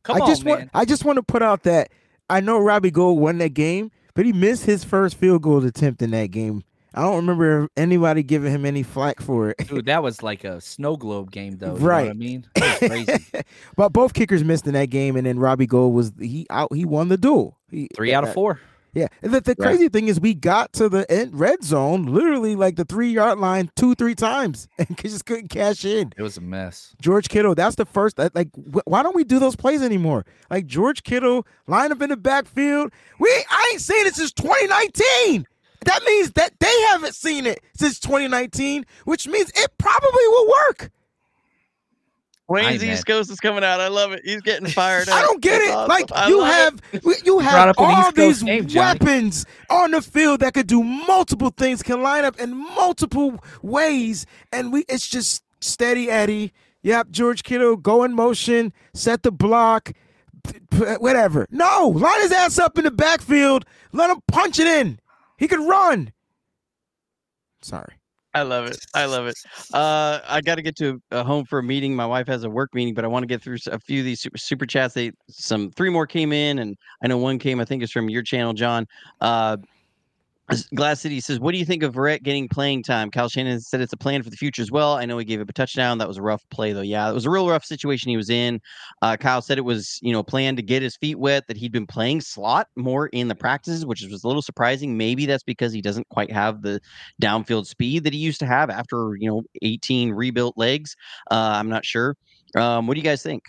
Speaker 1: Come
Speaker 3: I
Speaker 1: on,
Speaker 3: just
Speaker 1: man.
Speaker 3: want I just want to put out that I know Robbie Gould won that game, but he missed his first field goal attempt in that game. I don't remember anybody giving him any flack for it.
Speaker 1: Dude, that was like a snow globe game, though. You Know what I mean? Crazy.
Speaker 3: but both kickers missed in that game, and then Robbie Gould was he out. He won the duel. He,
Speaker 1: Three out of
Speaker 3: uh,
Speaker 1: four.
Speaker 3: Yeah, and the, the
Speaker 2: Right.
Speaker 3: crazy thing is we got to the end red zone, literally like the three yard line, two three times, and just couldn't cash in.
Speaker 1: It was a mess.
Speaker 3: George Kittle, that's the first. Like, wh- why don't we do those plays anymore? Like George Kittle line up in the backfield. We I ain't seen it since 2019. That means that they haven't seen it since 2019, which means it probably will work.
Speaker 2: Wayne's. East Coast is coming out. I love it. He's getting fired.
Speaker 3: I don't get
Speaker 2: That's
Speaker 3: it.
Speaker 2: awesome.
Speaker 3: Like
Speaker 2: I
Speaker 3: you
Speaker 2: love it.
Speaker 3: have you have
Speaker 1: up
Speaker 3: all
Speaker 1: East Coast
Speaker 3: these
Speaker 1: game, Jonny.
Speaker 3: weapons on the field that could do multiple things, can line up in multiple ways, and we it's just steady Eddie. Yep, George Kittle go in motion, set the block, p- p- whatever. No, line his ass up in the backfield, let him punch it in. He could run. Sorry.
Speaker 2: I love it. I love it. Uh, I got to get to a home for a meeting. My wife has a work meeting, but I want to get through a few of these super, super chats. They some three more came in, and I know one came. I think is from your channel, John. Uh, Glass City says, "What do you think of Verrett getting playing time?" Kyle Shanahan said it's a plan for the future as well. I know he gave up a touchdown. That was a rough play, though. Yeah, it was a real rough situation he was in. Uh, Kyle said it was, you know, planned to get his feet wet. That he'd been playing slot more in the practices, which was a little surprising. Maybe that's because he doesn't quite have the downfield speed that he used to have after, you know, 18 rebuilt legs. Uh, I'm not sure. Um, what do you guys think?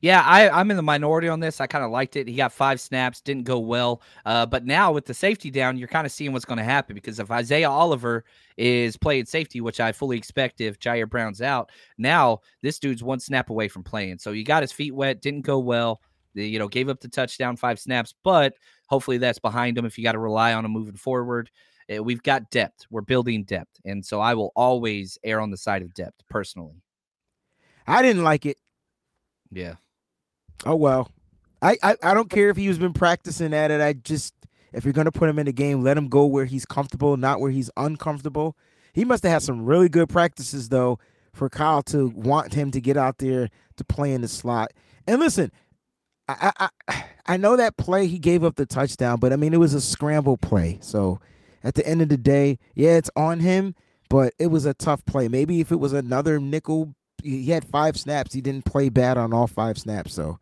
Speaker 1: Yeah, I, I'm in the minority on this. I kind of liked it. He got five snaps, didn't go well. Uh, but now with the safety down, you're kind of seeing what's going to happen because if Isaiah Oliver is playing safety, which I fully expect if Ji'Ayir Brown's out, now this dude's one snap away from playing. So he got his feet wet, didn't go well. You know, gave up the touchdown, five snaps, but hopefully that's behind him if you got to rely on him moving forward. Uh, we've got depth. We're building depth. And so I will always err on the side of depth personally.
Speaker 3: I didn't like it.
Speaker 1: Yeah.
Speaker 3: Oh well. I, I I don't care if he's been practicing at it. I just if you're gonna put him in the game, let him go where he's comfortable, not where he's uncomfortable. He must have had some really good practices though for Kyle to want him to get out there to play in the slot. And listen, I I I, know that play he gave up the touchdown, but I mean it was a scramble play. So at the end of the day, yeah, it's on him, but it was a tough play. Maybe if it was another nickel he had five snaps. He didn't play bad on all five snaps. So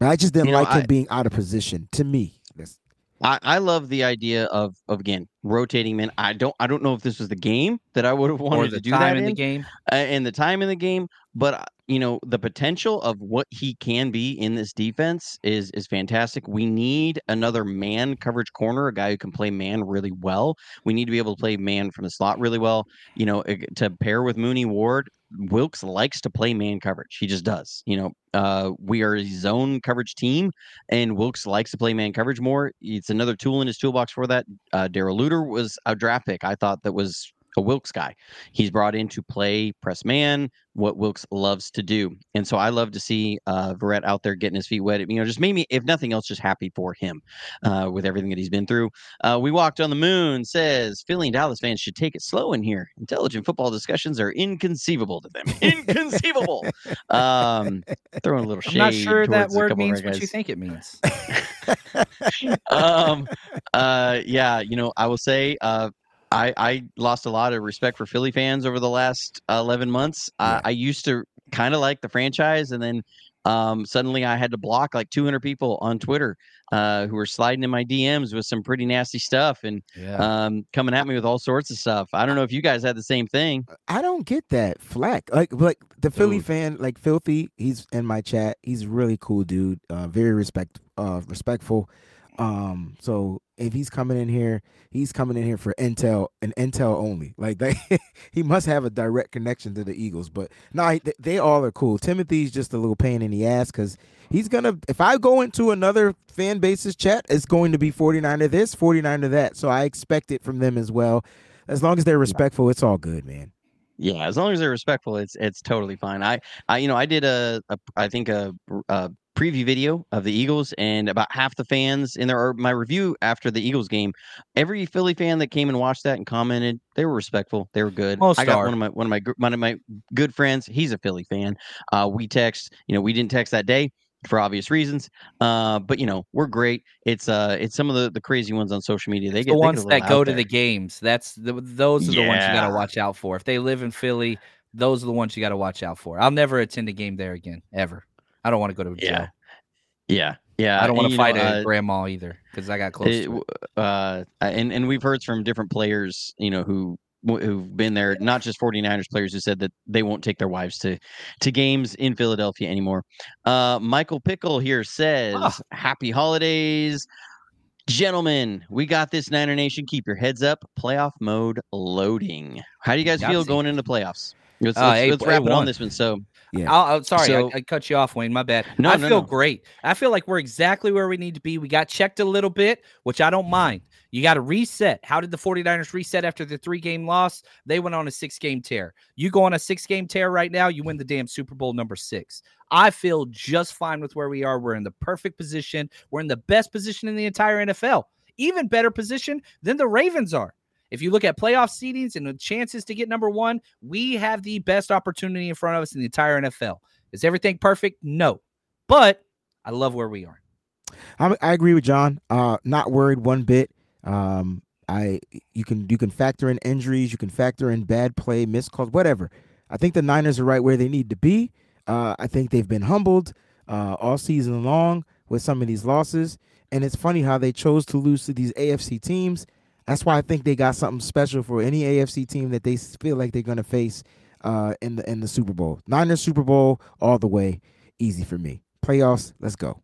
Speaker 3: I just didn't
Speaker 2: You know,
Speaker 3: like him
Speaker 2: I-
Speaker 3: being out of position. To me, That's-
Speaker 2: I, I love the idea of of again rotating men. I don't I don't know if this was the game that I would have
Speaker 1: Or
Speaker 2: wanted
Speaker 1: the
Speaker 2: to do
Speaker 1: time
Speaker 2: that
Speaker 1: in the game.
Speaker 2: uh, and the time in the game, but you know the potential of what he can be in this defense is is fantastic. We need another man coverage corner, a guy who can play man really well. We need to be able to play man from the slot really well. You know, to pair with Mooney Ward. Wilks likes to play man coverage. He just does. You know, uh, we are a zone coverage team, and Wilks likes to play man coverage more. It's another tool in his toolbox for that. Uh, Darrell Luter was a draft pick. I thought that was a Wilks guy. He's brought in to play press man, what Wilks loves to do. And so I love to see uh, Verrett out there getting his feet wet. You know, just made me, if nothing else, just happy for him uh, with everything that he's been through. Uh, we walked on the moon says Philly and Dallas fans should take it slow in here. Intelligent football discussions are inconceivable to them. Inconceivable. um, throwing a little shade.
Speaker 1: I'm not sure that word means what you think it means.
Speaker 2: um, uh, yeah, you know, I will say, uh, I, I lost a lot of respect for Philly fans over the last uh, 11 months.
Speaker 3: Yeah.
Speaker 2: I, I used to kind of like the franchise, and then um, suddenly I had to block like 200 people on Twitter uh, who were sliding in my DMs with some pretty nasty stuff and
Speaker 1: Yeah.
Speaker 2: um, coming at me with all sorts of stuff. I don't know if you guys had the same thing.
Speaker 3: I don't get that flack. Like like the Philly
Speaker 2: Dude.
Speaker 3: fan, like filthy. He's in my chat. He's a really cool dude. Uh, very respect uh respectful. Um, so if he's coming in here, he's coming in here for intel and intel only. Like they, he must have a direct connection to the Eagles. But no, nah, they, they all are cool. Timothy's just a little pain in the ass because he's gonna. If I go into another fan base's chat, it's going to be 49 of this, 49 of that. So I expect it from them as well. As long as they're respectful, it's all good, man.
Speaker 2: Yeah, as long as they're respectful, it's it's totally fine. I, I you know, I did a, a I think a, a preview video of the Eagles, and about half the fans in there are my review after the Eagles game. Every Philly fan that came and watched that and commented, they were respectful. They were good.
Speaker 1: Most
Speaker 2: I got
Speaker 1: are.
Speaker 2: one of my one of my one of my good friends. He's a Philly fan. Uh, we text. You know, we didn't text that day for obvious reasons. Uh, but you know, we're great. It's uh, it's some of the the crazy ones on social media. They
Speaker 1: It's
Speaker 2: get
Speaker 1: the
Speaker 2: they get
Speaker 1: ones that go to the games. That's the, those are the ones you got to watch out for. If they live in Philly, those are the ones you got to watch out for. I'll never attend a game there again, ever. I don't want to go to jail.
Speaker 2: Yeah. Yeah, yeah.
Speaker 1: I don't want to
Speaker 2: you know,
Speaker 1: fight a
Speaker 2: uh,
Speaker 1: grandma either because I got close
Speaker 2: it-
Speaker 1: to it.
Speaker 2: uh, and and we've heard from different players, you know, who who've been there, not just 49ers players who said that they won't take their wives to to games in Philadelphia anymore. Uh, Michael Pickle here says,
Speaker 1: Ah.
Speaker 2: "Happy holidays." Gentlemen, we got this Niner Nation. Keep your heads up. Playoff mode loading. How do you guys feel going into playoffs? Let's,
Speaker 1: Uh,
Speaker 2: let's, let's wrap it on this one. So,
Speaker 3: Yeah.
Speaker 1: I'll, I'll- sorry,
Speaker 2: So-
Speaker 1: I, I cut you off, Wayne. My bad.
Speaker 2: No,
Speaker 1: I
Speaker 2: no,
Speaker 1: feel
Speaker 2: no.
Speaker 1: great. I feel like we're exactly where we need to be. We got checked a little bit, which I don't mind. You got to reset. How did the 49ers reset after the three game loss? They went on a six game tear. You go on a six game tear right now, you win the damn Super Bowl number six. I feel just fine with where we are. We're in the perfect position. We're in the best position in the entire NFL, even better position than the Ravens are. If you look at playoff seedings and the chances to get number one, we have the best opportunity in front of us in the entire NFL. Is everything perfect? No. But I love where we are.
Speaker 3: I, I agree with John. Uh, not worried one bit. Um, I you can you can factor in injuries, you can factor in bad play, missed calls, whatever. I think the Niners are right where they need to be. Uh, I think they've been humbled uh, all season long with some of these losses, and it's funny how they chose to lose to these AFC teams. That's why I think they got something special for any AFC team that they feel like they're going to face uh, in the in the Super Bowl. Niners Super Bowl all the way, easy for me. Playoffs, let's go.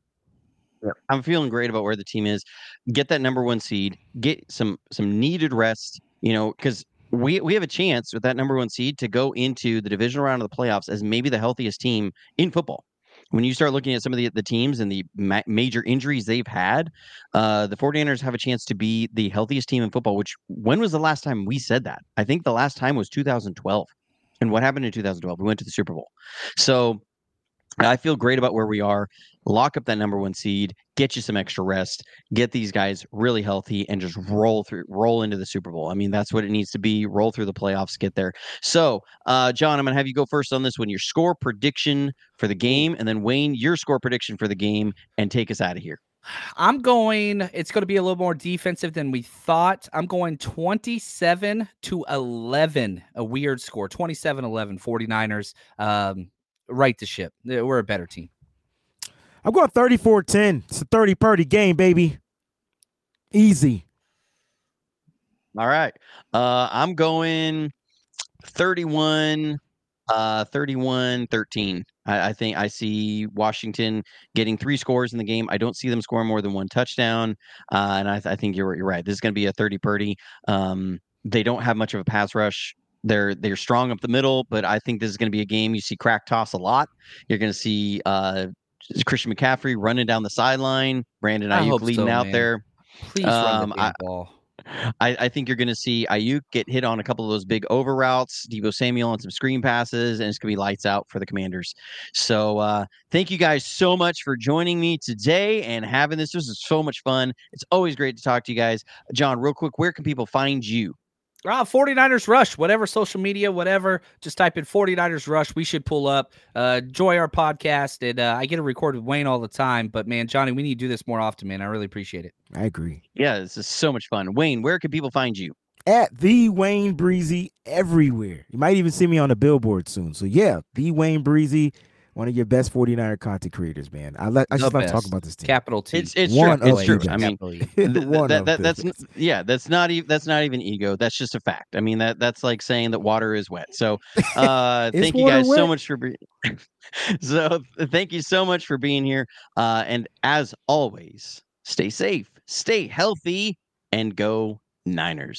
Speaker 2: I'm feeling great about where the team is. Get that number one seed. Get some some needed rest. You know, because we we have a chance with that number one seed to go into the divisional round of the playoffs as maybe the healthiest team in football. When you start looking at some of the, the teams and the ma- major injuries they've had, uh, the 49ers have a chance to be the healthiest team in football. Which when was the last time we said that? I think the last time was 2012. And what happened in 2012? We went to the Super Bowl. So I feel great about where we are. Lock up that number one seed, get you some extra rest, get these guys really healthy, and just roll through, roll into the Super Bowl. I mean, that's what it needs to be. Roll through the playoffs, get there. So, uh, John, I'm gonna have you go first on this one. Your score prediction for the game, and then Wayne, your score prediction for the game, and take us out of here.
Speaker 1: I'm going, it's going to be a little more defensive than we thought. I'm going 27 to 11, a weird score 27 11, 49ers. Um, right the ship. We're a better team.
Speaker 3: I'm going 34 10. It's a 30 party game, baby. Easy.
Speaker 2: All right. Uh, I'm going 31, uh, 31 13. I, I think I see Washington getting three scores in the game. I don't see them scoring more than one touchdown. Uh, and I, I think you're, you're right. This is going to be a 30 purdy. Um, they don't have much of a pass rush. They're they're strong up the middle, but I think this is going to be a game you see crack toss a lot. You're going to see uh, Christian McCaffrey running down the sideline, Brandon
Speaker 1: Aiyuk
Speaker 2: leading
Speaker 1: so,
Speaker 2: out
Speaker 1: man.
Speaker 2: there.
Speaker 1: Please run
Speaker 2: Um,
Speaker 1: the
Speaker 2: I-
Speaker 1: ball.
Speaker 2: I, I think you're going to see Aiyuk get hit on a couple of those big over routes, Deebo Samuel on some screen passes, and it's going to be lights out for the Commanders. So uh, thank you guys so much for joining me today and having this. This is so much fun. It's always great to talk to you guys. John, real quick, where can people find you?
Speaker 1: Ah, 49ers Rush, whatever social media, whatever. Just type in 49ers Rush. We should pull up. Uh, enjoy our podcast. And uh, I get to record with Wayne all the time. But man, Jonny, we need to do this more often, man. I really appreciate it.
Speaker 3: I agree.
Speaker 2: Yeah, this is so much fun. Wayne, where can people find you?
Speaker 3: At the Wayne Breezie everywhere. You might even see me on a billboard soon. So yeah, the Wayne Breezie one of your best 49er content creators, man. I let I just love talking about this team.
Speaker 1: Capital T.
Speaker 2: It's it's one true. It's true. I mean, that, that, that's yeah, that's not even that's not even ego. That's just a fact. I mean that that's like saying that water is wet. So uh thank you guys wet? so much for being so thank you so much for being here. Uh and as always, stay safe, stay healthy, and go Niners.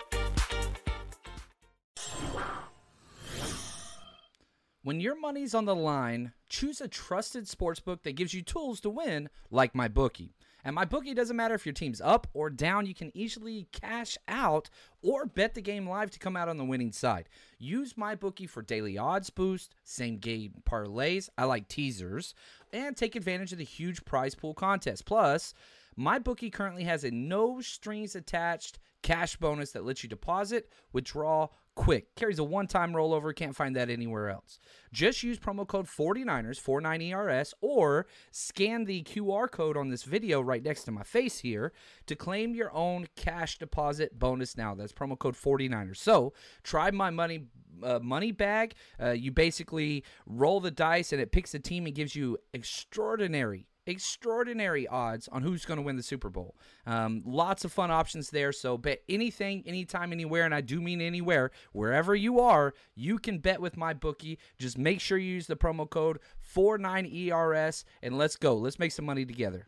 Speaker 1: When your money's on the line, choose a trusted sportsbook that gives you tools to win, like MyBookie. And MyBookie doesn't matter if your team's up or down, you can easily cash out or bet the game live to come out on the winning side. Use MyBookie for daily odds boost, same game parlays, I like teasers, and take advantage of the huge prize pool contest. Plus, MyBookie currently has a no strings attached cash bonus that lets you deposit, withdraw, quick. Carries a one time rollover. Can't find that anywhere else. Just use promo code 49ers, 49ERS, or scan the QR code on this video right next to my face here to claim your own cash deposit bonus now. That's promo code 49ers. So try my money. Uh, money bag. Uh, you basically roll the dice and it picks a team and gives you extraordinary extraordinary odds on who's going to win the Super Bowl. Um, lots of fun options there. So bet anything, anytime, anywhere, and I do mean anywhere, wherever you are, you can bet with MyBookie. Just make sure you use the promo code 49ERS and let's go. Let's make some money together.